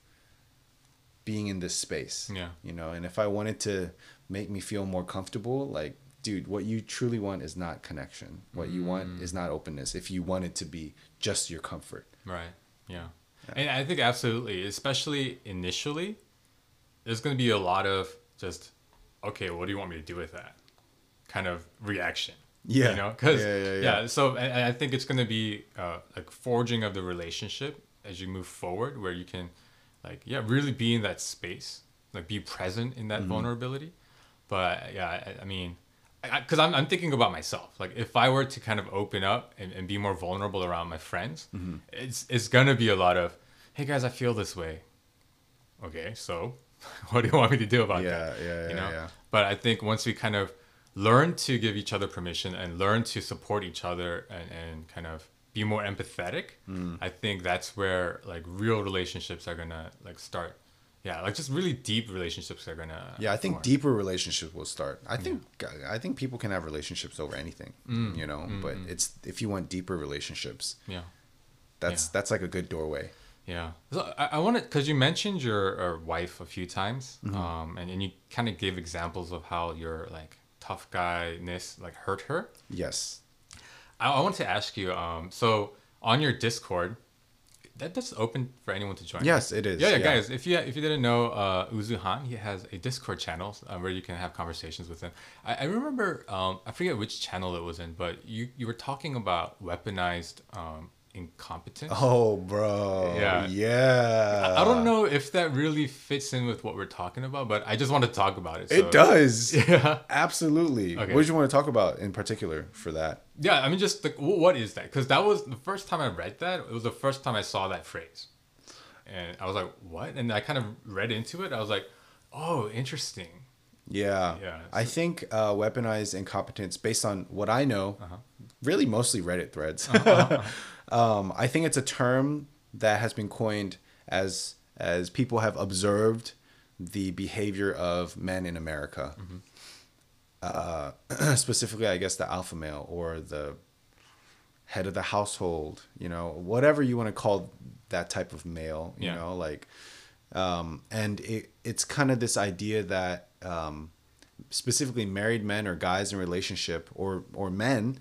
being in this space Yeah. you know and if i wanted to make me feel more comfortable like dude what you truly want is not connection what you Mm. want is not openness if you want it to be just your comfort Right. Yeah. And I think absolutely, especially initially, there's going to be a lot of just, okay, what do you want me to do with that? Kind of reaction. Yeah. You know, because Yeah, yeah, yeah, yeah. So and, and I think it's going to be uh, like forging of the relationship as you move forward, where you can, like, yeah, really be in that space, like be present in that Mm-hmm. vulnerability. But yeah, I, I mean, because I'm, I'm thinking about myself. Like if I were to kind of open up and, and be more vulnerable around my friends, Mm-hmm. it's it's gonna be a lot of, hey guys, I feel this way. Okay, so what do you want me to do about Yeah, that? yeah, you yeah, know. yeah. But I think once we kind of learn to give each other permission and learn to support each other and, and kind of be more empathetic, Mm. I think that's where like real relationships are gonna like start. Yeah, like just really deep relationships are gonna. yeah i think form. deeper relationships will start i think i think people can have relationships over anything Mm. you know but it's if you want deeper relationships Yeah. that's Yeah. that's like a good doorway Yeah. So I, I wanted, because you mentioned your uh, wife a few times, Mm-hmm. um, and, and you kind of gave examples of how your like tough guy-ness like hurt her. yes I, I want to ask you, um, so on your Discord, that that's open for anyone to join. Yes, it is, Yeah, yeah, yeah. guys. If you if you didn't know, uh, Uzu Han, he has a Discord channel uh, where you can have conversations with him. I, I remember, um, I forget which channel it was in, but you you were talking about weaponized um, incompetence. oh bro Yeah. yeah I don't know if that really fits in with what we're talking about, but I just want to talk about it. so- it does Yeah. absolutely Okay. what did you want to talk about in particular for that Yeah, I mean, just like, what is that? Because that was the first time I read that. It was the first time I saw that phrase, and I was like, "What?" And I kind of read into it. I was like, "Oh, interesting." Yeah. Yeah, I think uh, weaponized incompetence, based on what I know, Uh-huh. really mostly Reddit threads. um, I think it's a term that has been coined as as people have observed the behavior of men in America. Mm-hmm. Uh, specifically, I guess the alpha male or the head of the household. You know, whatever you want to call that type of male. You Yeah. know, like um, and it, it's kind of this idea that um, specifically married men or guys in relationship or or men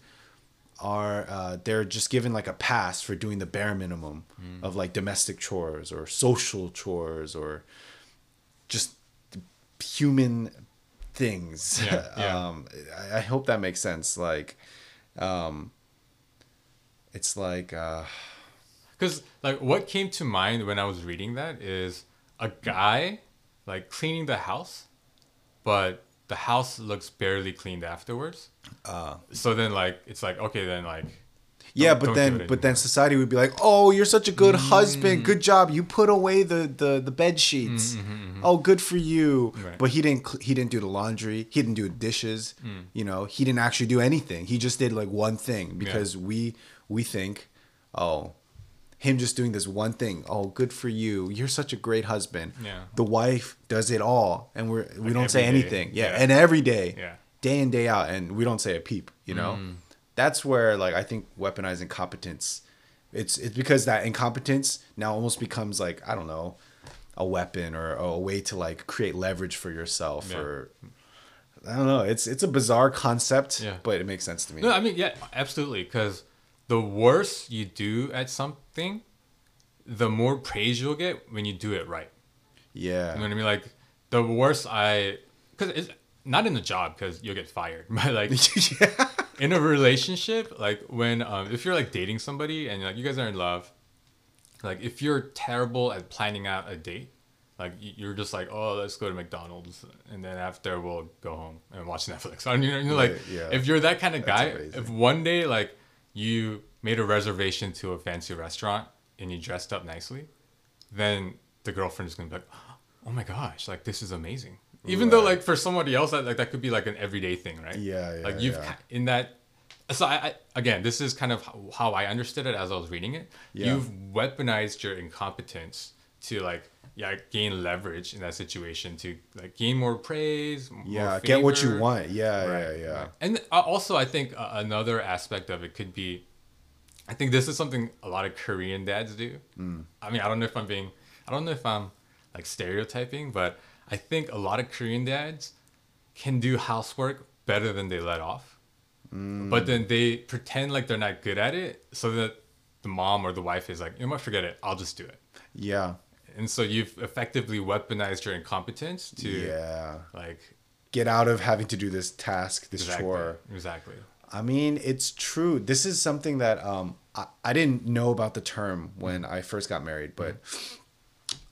are uh, they're just given like a pass for doing the bare minimum of like domestic chores or social chores or just human things. Yeah, yeah. um I, I hope that makes sense. Like um it's like uh Because like, what came to mind when I was reading that is a guy like cleaning the house, but the house looks barely cleaned afterwards. uh So then, like, it's like okay, then like. Yeah, don't- but then but then society would be like, "Oh, you're such a good Mm. husband. Good job. You put away the the the bed sheets. Oh, good for you." Mm-hmm, Right. But he didn't he didn't do the laundry. He didn't do dishes. Mm. You know, he didn't actually do anything. He just did like one thing because we we think, "Oh, him just doing this one thing. Oh, good for you. You're such a great husband." Yeah. The wife does it all and we're we Like don't say day. anything. Yeah, Yeah. and every day Yeah. day in day out and we don't say a peep you know Mm. that's where like i think weaponized incompetence it's it's because that incompetence now almost becomes like i don't know a weapon or a way to like create leverage for yourself Yeah. or i don't know it's it's a bizarre concept Yeah. but it makes sense to me No, I mean, yeah, absolutely. Because the worse you do at something, the more praise you'll get when you do it right. yeah You know what I mean? Like the worse I, because it's not in the job because you'll get fired, but like yeah in a relationship, like when um, if you're like dating somebody and like you guys are in love, like if you're terrible at planning out a date, like you're just like, oh, let's go to McDonald's, and then after we'll go home and watch Netflix. I mean, you know, like Right, yeah. if you're that kind of guy, if one day like you made a reservation to a fancy restaurant and you dressed up nicely, then the girlfriend is gonna be like, oh my gosh, like this is amazing. Even right. though like for somebody else that like that could be like an everyday thing, right? Yeah, yeah. Like you've yeah. in that. So I, I, again, this is kind of how I understood it as I was reading it. Yeah. You've weaponized your incompetence to like yeah gain leverage in that situation to like gain more praise yeah more get what you want. Yeah right, yeah. yeah right. and uh, also i think uh, another aspect of it could be i think this is something a lot of korean dads do. Mm. i mean i don't know if i'm being i don't know if i'm like stereotyping but i think a lot of korean dads can do housework better than they let off. Mm. but then they pretend like they're not good at it so that the mom or the wife is like you might forget it. I'll just do it. Yeah and so you've effectively weaponized your incompetence to yeah. like get out of having to do this task this exactly, chore. Exactly. I mean it's true. This is something that um i, I didn't know about the term when mm. i first got married but mm.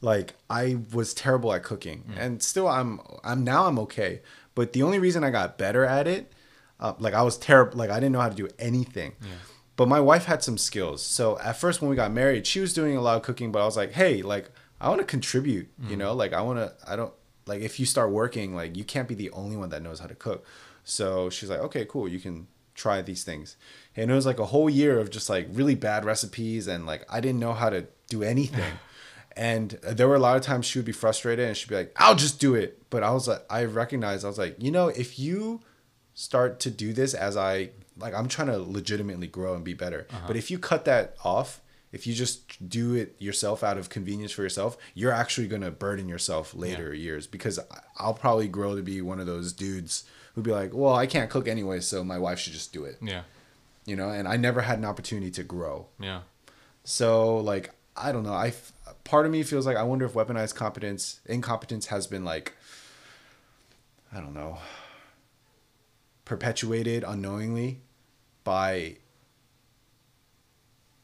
like i was terrible at cooking. Mm. and still i'm i'm now i'm okay. But the only reason i got better at it uh, like i was terrible like i didn't know how to do anything. Yeah. But my wife had some skills. So at first when we got married she was doing a lot of cooking but i was like hey like I want to contribute, mm. you know, like I want to, I don't, like if you start working, like you can't be the only one that knows how to cook. So she's like, okay, cool, you can try these things. And it was like a whole year of just like really bad recipes and like I didn't know how to do anything. and there were a lot of times she would be frustrated and she'd be like, I'll just do it. But I was like, I recognized, I was like, you know, if you start to do this as I, like, I'm trying to legitimately grow and be better. Uh-huh. But if you cut that off, if you just do it yourself out of convenience for yourself, you're actually going to burden yourself later yeah. years because I'll probably grow to be one of those dudes who'd be like, well, I can't cook anyway, so my wife should just do it. Yeah. You know, and I never had an opportunity to grow. Yeah. So like, I don't know. I part of me feels like I wonder if weaponized competence, incompetence has been like, I don't know, perpetuated unknowingly by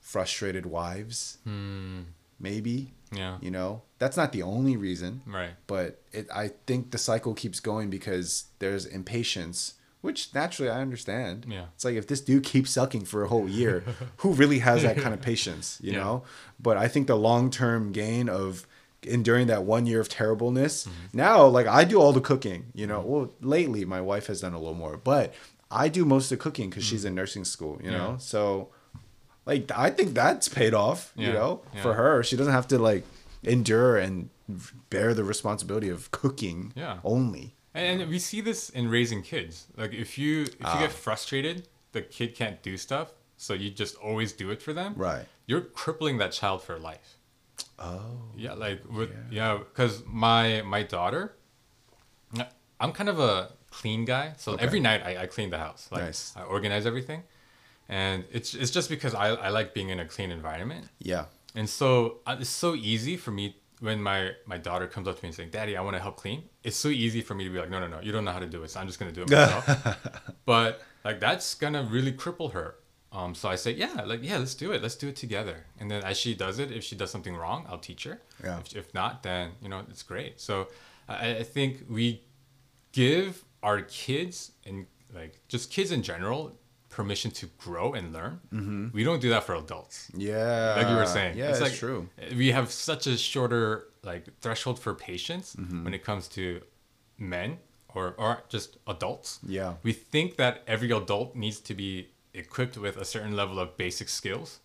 frustrated wives. Hmm. Maybe. Yeah. You know, that's not the only reason. Right. But it, I think the cycle keeps going because there's impatience, which naturally I understand. Yeah. It's like if this dude keeps sucking for a whole year, who really has that kind of patience, you yeah. know? But I think the long term gain of enduring that one year of terribleness, mm-hmm. now, like I do all the cooking, you know? Mm-hmm. Well, lately my wife has done a little more, but I do most of the cooking because mm-hmm. she's in nursing school, you yeah. know? So like I think that's paid off, yeah, you know, yeah. for her. She doesn't have to like endure and bear the responsibility of cooking yeah. only. And we see this in raising kids. Like if you if you uh, get frustrated, the kid can't do stuff, so you just always do it for them. Right. You're crippling that child for life. Oh. Yeah, like with yeah, because yeah, my my daughter, I'm kind of a clean guy, so okay. every night I, I clean the house. Like nice. I organize everything and it's it's just because I, I like being in a clean environment. Yeah. And so uh, it's so easy for me when my my daughter comes up to me and saying, "Daddy, I want to help clean." It's so easy for me to be like, "No, no, no, you don't know how to do it. So I'm just gonna do it myself." but like that's gonna really cripple her. Um, so I say, yeah, like yeah, let's do it. Let's do it together. And then as she does it, if she does something wrong, I'll teach her. Yeah. If, if not, then you know it's great. So I, I think we give our kids and like just kids in general permission to grow and learn. Mm-hmm. We don't do that for adults. Yeah, like you were saying. Yeah, it's like true. We have such a shorter like threshold for patience mm-hmm. when it comes to men or or just adults. Yeah, we think that every adult needs to be equipped with a certain level of basic skills.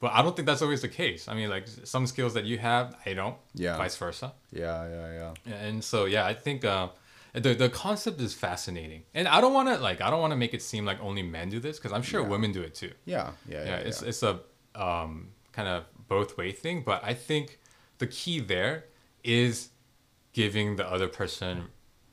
But I don't think that's always the case. I mean, like some skills that you have, I don't. Yeah. Vice versa. Yeah, yeah, yeah. And so, yeah, I think uh, the the concept is fascinating, and I don't want to like I don't want to make it seem like only men do this because I'm sure yeah. women do it too. Yeah, yeah, yeah. yeah it's yeah. it's a um, kind of both way thing, but I think the key there is giving the other person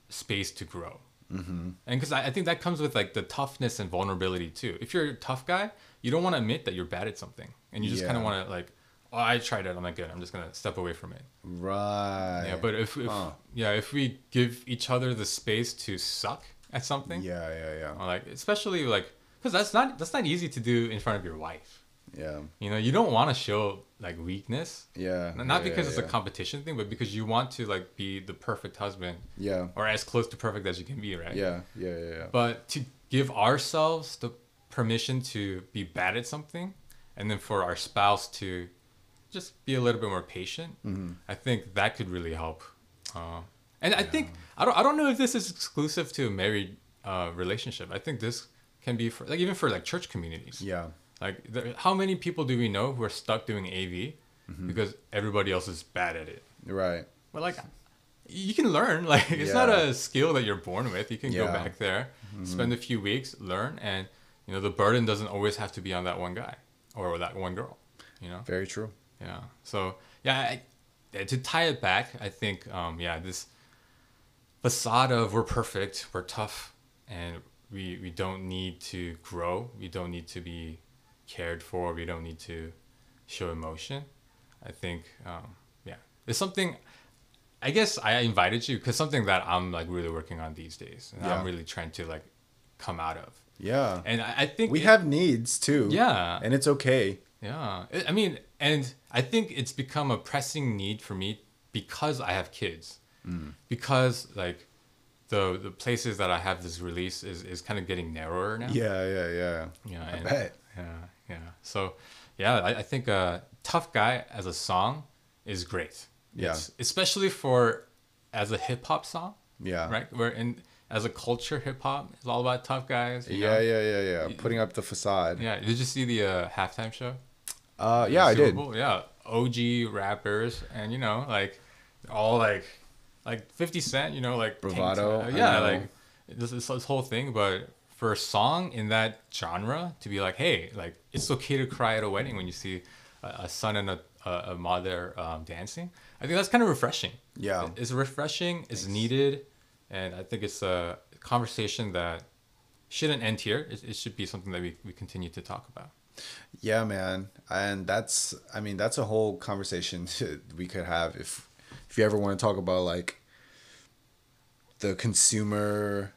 space to grow. Mm-hmm. And because I, I think that comes with like the toughness and vulnerability too. If you're a tough guy, you don't want to admit that you're bad at something, and you just kind of want to like oh, I tried it. I'm not good. I'm just gonna step away from it. Right. Yeah, but if, if huh. yeah, if we give each other the space to suck at something. Yeah, yeah, yeah. like especially like because that's not that's not easy to do in front of your wife. Yeah. You know, you don't want to show like weakness. Yeah. Not because yeah, it's yeah. a competition thing, but because you want to like be the perfect husband. Yeah. Or as close to perfect as you can be, right? Yeah. Yeah. Yeah. yeah. But to give ourselves the permission to be bad at something, and then for our spouse to just be a little bit more patient. Mm-hmm. I think that could really help Uh, and I think I don't I don't know if this is exclusive to a married uh, relationship. I think this can be for like even for like church communities. Yeah. Like there, how many people do we know who are stuck doing AV Mm-hmm. because everybody else is bad at it? Right. But like you can learn. Like it's not a skill that you're born with. You can go Yeah. Mm-hmm. back there, spend a few weeks, learn, and you know the burden doesn't always have to be on that one guy or that one girl. You know. Very true. Yeah. So yeah, I, to tie it back, I think um, yeah this facade of we're perfect, we're tough, and we we don't need to grow, we don't need to be cared for, we don't need to show emotion. I think um, yeah, it's something. I guess I invited you because something that I'm like really working on these days, and Yeah. I'm really trying to like come out of. Yeah. And I, I think we it- have needs too. Yeah. And it's okay. Yeah, I mean, and I think it's become a pressing need for me because I have kids. Mm. Because like the the places that I have this release is is kind of getting narrower now. Yeah, yeah, yeah. Yeah. I and- bet. Yeah, yeah. So, yeah, I, I think uh, "Tough Guy" as a song is great. Yeah. It's, especially for as a hip hop song. Yeah. Right. Where in as a culture, hip hop is all about tough guys. you Yeah, know? yeah, yeah, yeah. Putting up the facade. Yeah. Did you see the uh, halftime show? Uh, yeah, I did. Bowl? Yeah, OG rappers, and you know, like all like like Fifty Cent, you know, like Bravado, top- yeah, like this, this this whole thing. But for a song in that genre to be like, hey, like it's okay to cry at a wedding when you see a, a son and a a, mother um, dancing. I think that's kind of refreshing. Yeah. it's refreshing. It's needed, and I think it's a conversation that shouldn't end here. It, it should be something that we, we continue to talk about. Yeah, man. And that's I mean, that's a whole conversation we could have if if you ever want to talk about like the consumer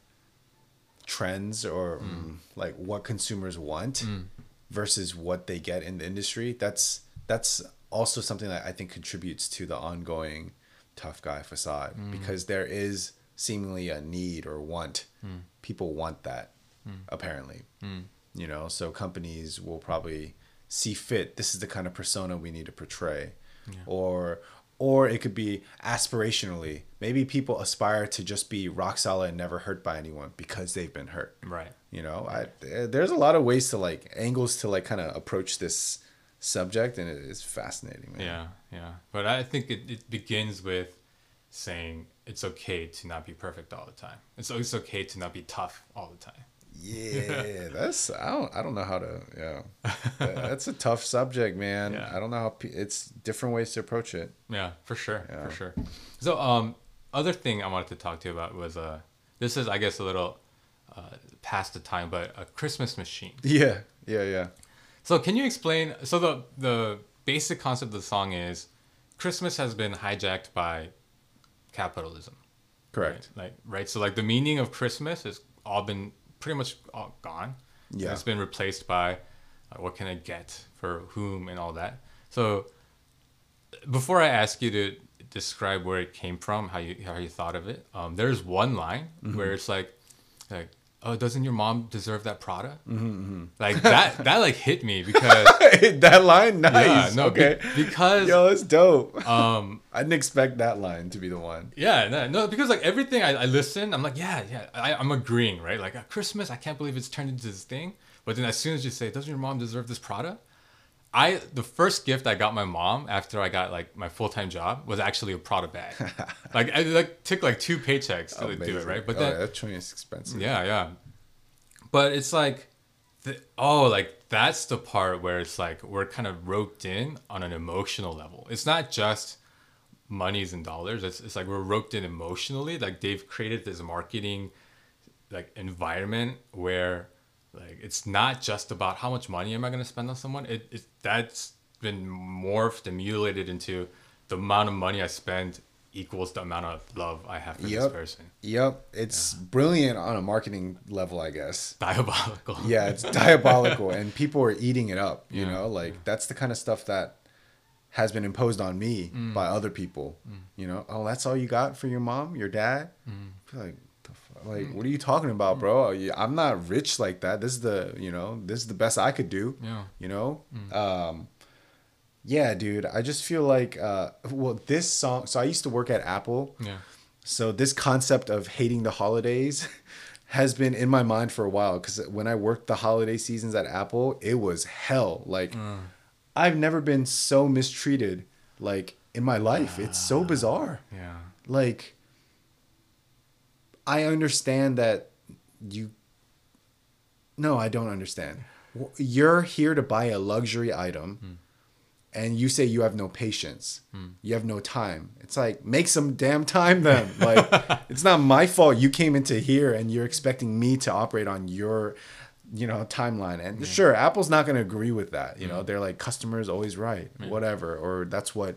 trends or mm, mm like what consumers want mm. versus what they get in the industry. That's that's also something that I think contributes to the ongoing tough guy facade mm. because there is seemingly a need or want. Hmm. People want that hmm. apparently. Hmm. You know, so companies will probably see fit this is the kind of persona we need to portray. Or or it could be aspirationally. Maybe people aspire to just be rock solid and never hurt by anyone because they've been hurt. Right. You know, I eh, there's a lot of ways to like angles to like kind of approach this subject, and it is fascinating, man. Yeah, yeah. But I think it, it begins with saying it's okay to not be perfect all the time. It's it's okay to not be tough all the time. Yeah, that's I don't I don't know how to yeah. That- That's a tough subject, man. Yeah. I don't know how pe- it's different ways to approach it. Yeah, for sure, Yeah. for sure. So, um, other thing I wanted to talk to you about was uh, this is I guess a little uh, past the time, but a Christmas machine. Yeah, yeah, yeah. So, can you explain? So the the basic concept of the song is Christmas has been hijacked by capitalism. Correct. Right? Like right. So like the meaning of Christmas has all been pretty much all gone. Yeah. It's been replaced by uh, what can I get for whom and all that. So before I ask you to describe where it came from, how you how you thought of it, um, there's one line Mm-hmm. where it's like, like, oh, doesn't your mom deserve that Prada? Mm-hmm, Like that that like hit me because that line, nice. yeah, no, be- okay. because Yo, it's dope. um I didn't expect that line to be the one. Yeah, no, no, because like everything I, I listen, I'm like, yeah, yeah, I, I'm agreeing, right? Like at Christmas, I can't believe it's turned into this thing. But then as soon as you say, doesn't your mom deserve this Prada? I the first gift I got my mom after I got like my full time job was actually a Prada bag. like I like took like two paychecks to like, do it, right? But oh, then yeah, that joint is expensive. yeah, yeah. But it's like, the, oh, like that's the part where it's like we're kind of roped in on an emotional level. It's not just monies and dollars. It's, it's like we're roped in emotionally. Like they've created this marketing like environment where like it's not just about how much money am I going to spend on someone. It, it that's been morphed and mutilated into the amount of money I spend equals the amount of love I have for this person. Yep, it's brilliant on a marketing level, I guess. Diabolical. Yeah, it's diabolical, and people are eating it up. You Yeah, know, like that's the kind of stuff that has been imposed on me Mm. by other people. You know, oh, that's all you got for your mom, your dad. Mm. Like? Like, what are you talking about, bro? I'm not rich like that. This is the, you know, this is the best I could do. Yeah. You know, um, Yeah, dude. I just feel like, uh, well, this song. So I used to work at Apple. Yeah. So this concept of hating the holidays has been in my mind for a while because when I worked the holiday seasons at Apple, it was hell. Like, mm. I've never been so mistreated like in my life. It's so bizarre. Yeah. Like, I understand that you. No, I don't understand. You're here to buy a luxury item. Mm and you say you have no patience, hmm. you have no time. It's like make some damn time then. Like it's not my fault you came into here and you're expecting me to operate on your you know timeline and yeah. sure apple's not going to agree with that you know they're like customers always right yeah. whatever or that's what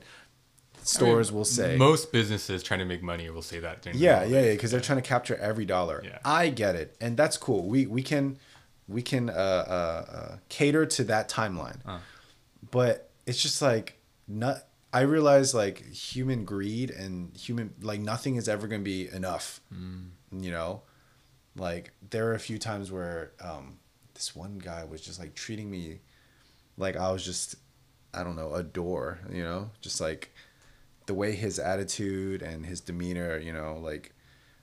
stores I mean, will say most businesses trying to make money will say that yeah, yeah yeah because they're trying to capture every dollar yeah. i get it and that's cool we we can we can uh, uh, uh cater to that timeline uh. but it's just like not I realize like human greed and human like nothing is ever going to be enough. Mm. You know? Like there are a few times where um this one guy was just like treating me like I was just I don't know, a door, you know? Just like the way his attitude and his demeanor, you know, like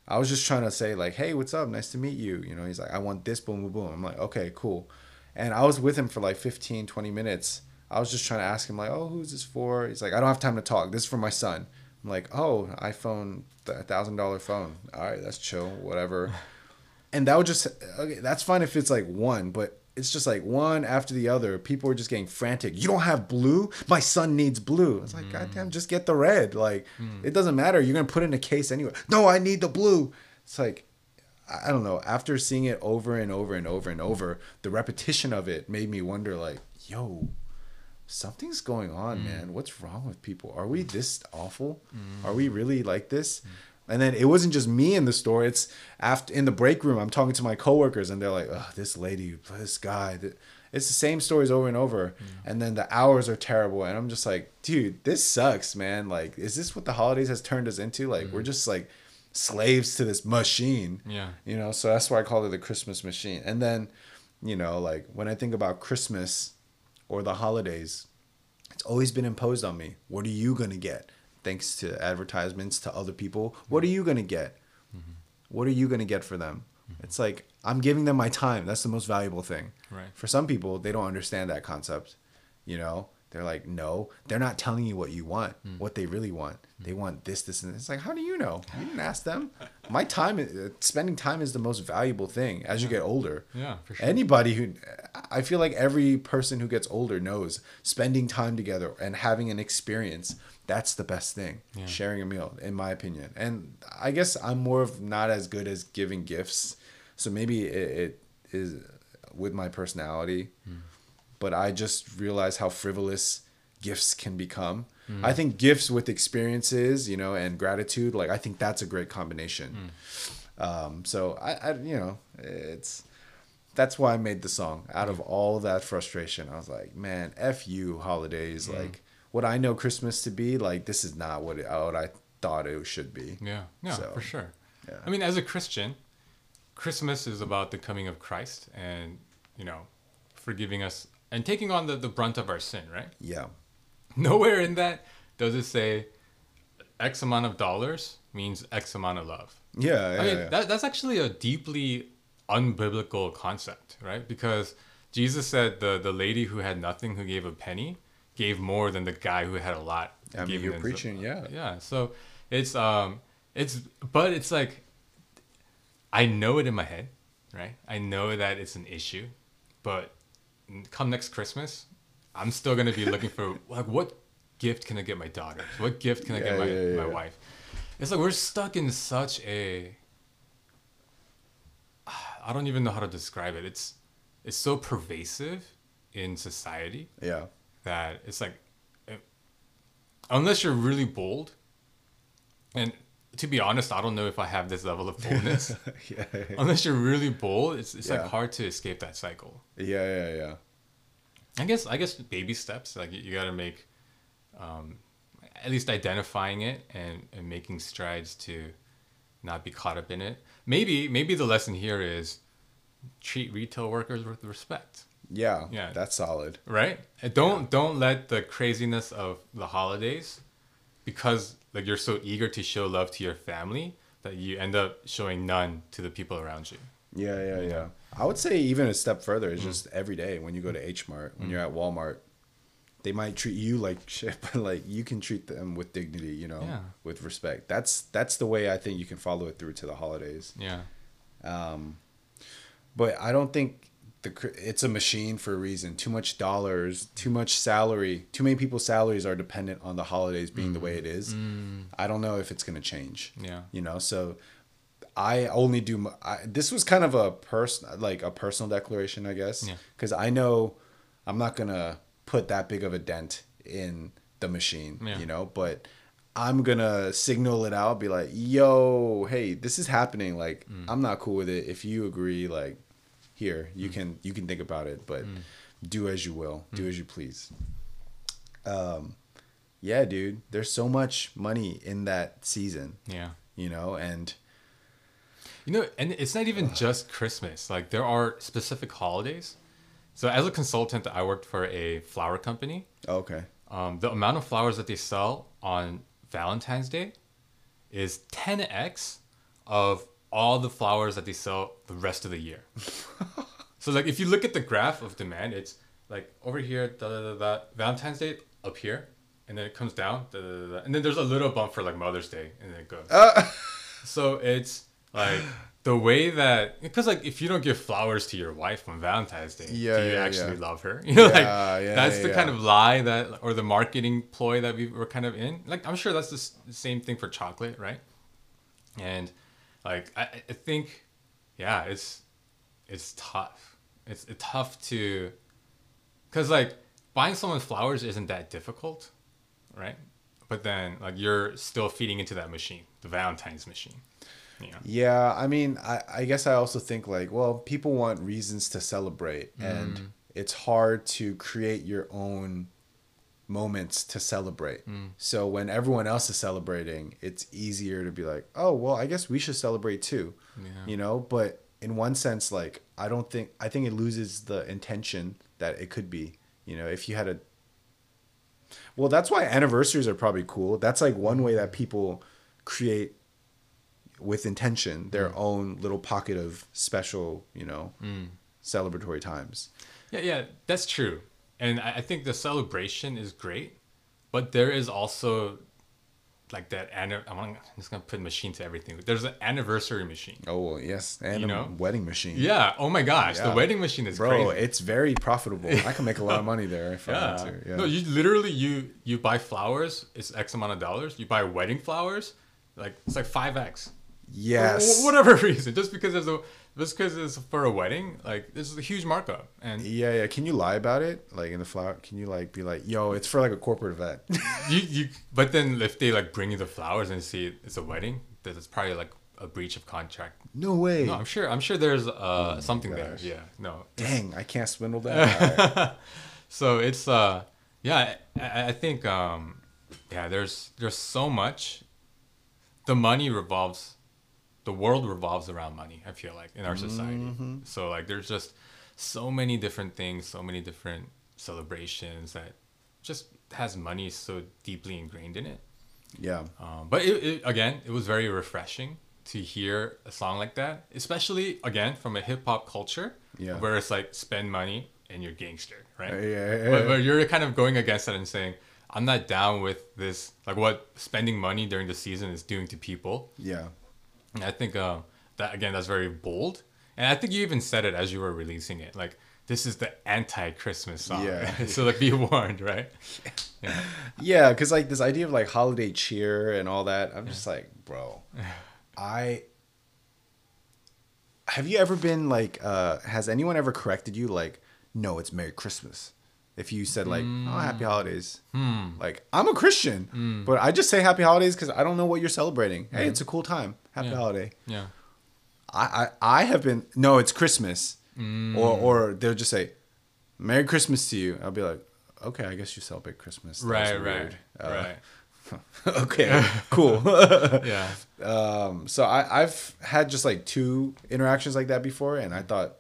I was just trying to say like, "Hey, what's up? Nice to meet you." You know, he's like, "I want this boom boom boom." I'm like, "Okay, cool." And I was with him for like 15, 20 minutes I was just trying to ask him like, oh, who's this for? He's like, I don't have time to talk. This is for my son. I'm like, oh, iPhone, a thousand dollar phone. All right, that's chill, whatever. and that would just okay. That's fine if it's like one, but it's just like one after the other. People are just getting frantic. You don't have blue. My son needs blue. It's like, mm. goddamn, just get the red. Like, mm. it doesn't matter. You're gonna put it in a case anyway. No, I need the blue. It's like, I don't know. After seeing it over and over and over and over, the repetition of it made me wonder, like, yo, something's going on, mm. man. What's wrong with people? Are we this awful? Mm. Are we really like this? And then it wasn't just me in the store. It's after in the break room. I'm talking to my coworkers, and they're like, "Oh, this lady, this guy." It's the same stories over and over. Mm. And then the hours are terrible, and I'm just like, dude, this sucks, man. Like, is this what the holidays has turned us into? Like, we're mm. just like slaves to this machine. Yeah. You know, so that's why I call it the Christmas machine. And then, you know, like when I think about Christmas or the holidays, it's always been imposed on me. What are you going to get? Thanks to advertisements to other people. What are you going to get? Mm-hmm. What are you going to get for them? Mm-hmm. It's like I'm giving them my time. That's the most valuable thing. Right. For some people, they don't understand that concept. You know, they're like, no, they're not telling you what you want, mm. what they really want. Mm. They want this, this, and this. It's like, how do you know? You didn't ask them. My time, uh, spending time is the most valuable thing as you get older. Yeah, for sure. Anybody who, I feel like every person who gets older knows spending time together and having an experience. That's the best thing. Yeah. Sharing a meal, in my opinion. And I guess I'm more of not as good as giving gifts. So maybe it, it is with my personality. Mm but I just realized how frivolous gifts can become. Mm. I think gifts with experiences, you know, and gratitude, like I think that's a great combination. Mm. Um, so I, I, you know, it's that's why I made the song. Out of all that frustration, I was like, man, f you holidays. Like what I know Christmas to be, like this is not what it, what I thought it should be. Yeah, yeah, so, for sure. Yeah. I mean, as a Christian, Christmas is about the coming of Christ and you know forgiving us and taking on the, the brunt of our sin, right? Yeah. Nowhere in that does it say X amount of dollars means X amount of love. Yeah, yeah. I mean, yeah. That, that's actually a deeply unbiblical concept, right? Because Jesus said the, the lady who had nothing, who gave a penny, gave more than the guy who had a lot. I mean, you're preaching, yeah. Yeah. So it's, um, it's, but it's like, I know it in my head, right? I know that it's an issue, but come next Christmas, I'm still gonna be looking for like what gift can I get my daughter? What gift can I get my, yeah, yeah. my wife? It's like we're stuck in such a I don't even know how to describe it. It's it's so pervasive in society. Yeah. That it's like unless you're really bold and to be honest, I don't know if I have this level of boldness. yeah, yeah, Unless you're really bold, it's it's like hard to escape that cycle. Yeah, yeah, yeah. I guess I guess baby steps. Like you, you got to make, um, at least identifying it and and making strides to, not be caught up in it. Maybe maybe the lesson here is, treat retail workers with respect. Yeah, yeah, that's solid. Right? And don't yeah. don't let the craziness of the holidays because like you're so eager to show love to your family that you end up showing none to the people around you. Yeah, yeah, yeah. I would say even a step further is mm. just every day when you go to H Mart, when mm. you're at Walmart, they might treat you like shit, but like you can treat them with dignity, you know, yeah. with respect. That's that's the way I think you can follow it through to the holidays. Yeah. Um, but I don't think the it's a machine for a reason. Too much dollars, too much salary, too many people's salaries are dependent on the holidays being mm. the way it is. Mm. I don't know if it's gonna change. Yeah. You know, so I only do. I, this was kind of a person like a personal declaration, I guess, Yeah. because. I know I'm not gonna put that big of a dent in the machine. Yeah. You know, but. I'm gonna signal it out, be like, "Yo, hey, this is happening. Like, mm. I'm not cool with it. If you agree, like, here you mm. can you can think about it but mm. do as you will do mm. as you please um yeah dude there's so much money in that season yeah you know and you know and it's not even just christmas like there are specific holidays so as a consultant i worked for a flower company oh, okay um, the amount of flowers that they sell on valentine's day is 10x of all the flowers that they sell the rest of the year. so like if you look at the graph of demand, it's like over here, da da da da, Valentine's Day up here, and then it comes down, da, da, da, da, and then there's a little bump for like Mother's Day, and then it goes. Uh. So it's like the way that because like if you don't give flowers to your wife on Valentine's Day, yeah, do you yeah, actually yeah. love her? You know, like yeah, that's the kind of lie that or the marketing ploy that we were kind of in. Like I'm sure that's the same thing for chocolate, right? And like I, I think yeah it's it's tough it's, it's tough to because like buying someone flowers isn't that difficult right but then like you're still feeding into that machine the valentine's machine yeah. yeah i mean I, I guess i also think like well people want reasons to celebrate and mm. it's hard to create your own moments to celebrate. Mm. So when everyone else is celebrating, it's easier to be like, "Oh, well, I guess we should celebrate too." Yeah. You know, but in one sense like I don't think I think it loses the intention that it could be. You know, if you had a Well, that's why anniversaries are probably cool. That's like one way that people create with intention their mm. own little pocket of special, you know, mm. celebratory times. Yeah, yeah, that's true and I think the celebration is great, but there is also like that. I'm just gonna put machine to everything. There's an anniversary machine. Oh yes, and you know? wedding machine. Yeah. Oh my gosh, yeah. the wedding machine is bro. Crazy. It's very profitable. I can make a lot of money there if yeah. I want to. Yeah. No, you literally you you buy flowers. It's X amount of dollars. You buy wedding flowers, like it's like five X. Yes. For whatever reason, just because there's a just because it's for a wedding, like this is a huge markup. And yeah, yeah. Can you lie about it? Like in the flower, can you like be like, yo, it's for like a corporate event? you you. But then if they like bring you the flowers and see it's a wedding, that it's probably like a breach of contract. No way. No, I'm sure. I'm sure there's uh oh something there. Yeah. No. Dang, I can't swindle that. so it's uh yeah I, I think um yeah there's there's so much. The money revolves the world revolves around money i feel like in our society mm-hmm. so like there's just so many different things so many different celebrations that just has money so deeply ingrained in it yeah um, but it, it, again it was very refreshing to hear a song like that especially again from a hip-hop culture yeah. where it's like spend money and you're gangster right yeah, yeah, yeah. But, but you're kind of going against that and saying i'm not down with this like what spending money during the season is doing to people yeah I think uh, that again, that's very bold, and I think you even said it as you were releasing it, like this is the anti-Christmas song. Yeah. so like, be warned, right? Yeah. Yeah, because like this idea of like holiday cheer and all that, I'm just like, bro, I. Have you ever been like? uh Has anyone ever corrected you like? No, it's Merry Christmas if you said like mm. oh happy holidays. Mm. like i'm a christian mm. but i just say happy holidays because i don't know what you're celebrating. Hey it's a cool time. Happy yeah. holiday. Yeah. I, I i have been no it's christmas. Mm. or or they'll just say merry christmas to you. I'll be like okay i guess you celebrate christmas. That right right uh, right. Okay cool. Yeah. Um so i i've had just like two interactions like that before and i thought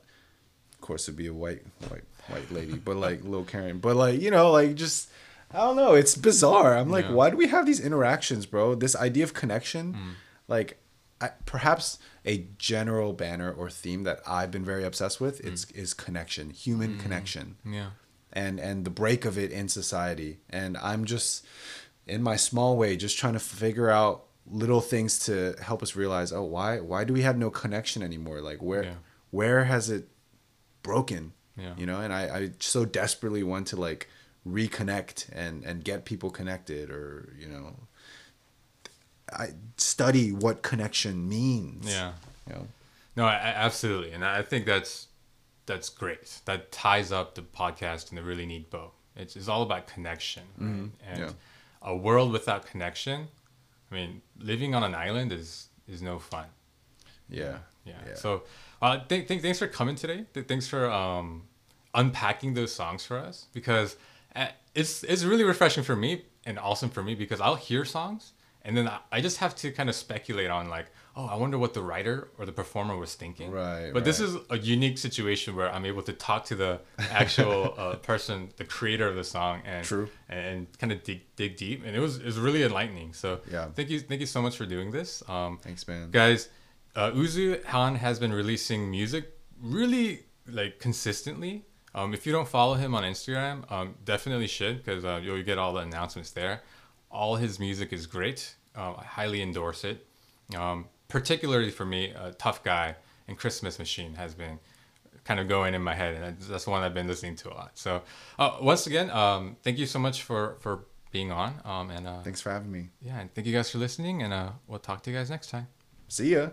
course it'd be a white white white lady, but like Lil Karen. But like you know, like just I don't know. It's bizarre. I'm like, yeah. why do we have these interactions, bro? This idea of connection, mm. like, I, perhaps a general banner or theme that I've been very obsessed with mm. is is connection, human mm. connection. Yeah. And and the break of it in society, and I'm just in my small way, just trying to figure out little things to help us realize, oh, why why do we have no connection anymore? Like where yeah. where has it broken? Yeah. You know, and I I so desperately want to like reconnect and and get people connected or you know I study what connection means. Yeah. You know? No, I, absolutely, and I think that's that's great. That ties up the podcast in a really neat bow. It's, it's all about connection, right? mm-hmm. and yeah. a world without connection. I mean, living on an island is is no fun. Yeah. Yeah. yeah. So, uh, th- th- thanks for coming today. Th- thanks for um, unpacking those songs for us because it's it's really refreshing for me and awesome for me because I'll hear songs and then I just have to kind of speculate on like, oh, I wonder what the writer or the performer was thinking. Right. But right. this is a unique situation where I'm able to talk to the actual uh, person, the creator of the song, and True. and kind of dig dig deep, and it was it was really enlightening. So yeah, thank you thank you so much for doing this. Um, Thanks, man. Guys, uh, Uzu Han has been releasing music really like consistently um, if you don't follow him on Instagram, um, definitely should because uh, you'll get all the announcements there. All his music is great. Uh, I highly endorse it. Um, particularly for me, uh, Tough Guy and Christmas Machine has been kind of going in my head, and that's one I've been listening to a lot. So uh, once again, um, thank you so much for for being on. Um, and uh, thanks for having me. Yeah, and thank you guys for listening, and uh, we'll talk to you guys next time. See ya.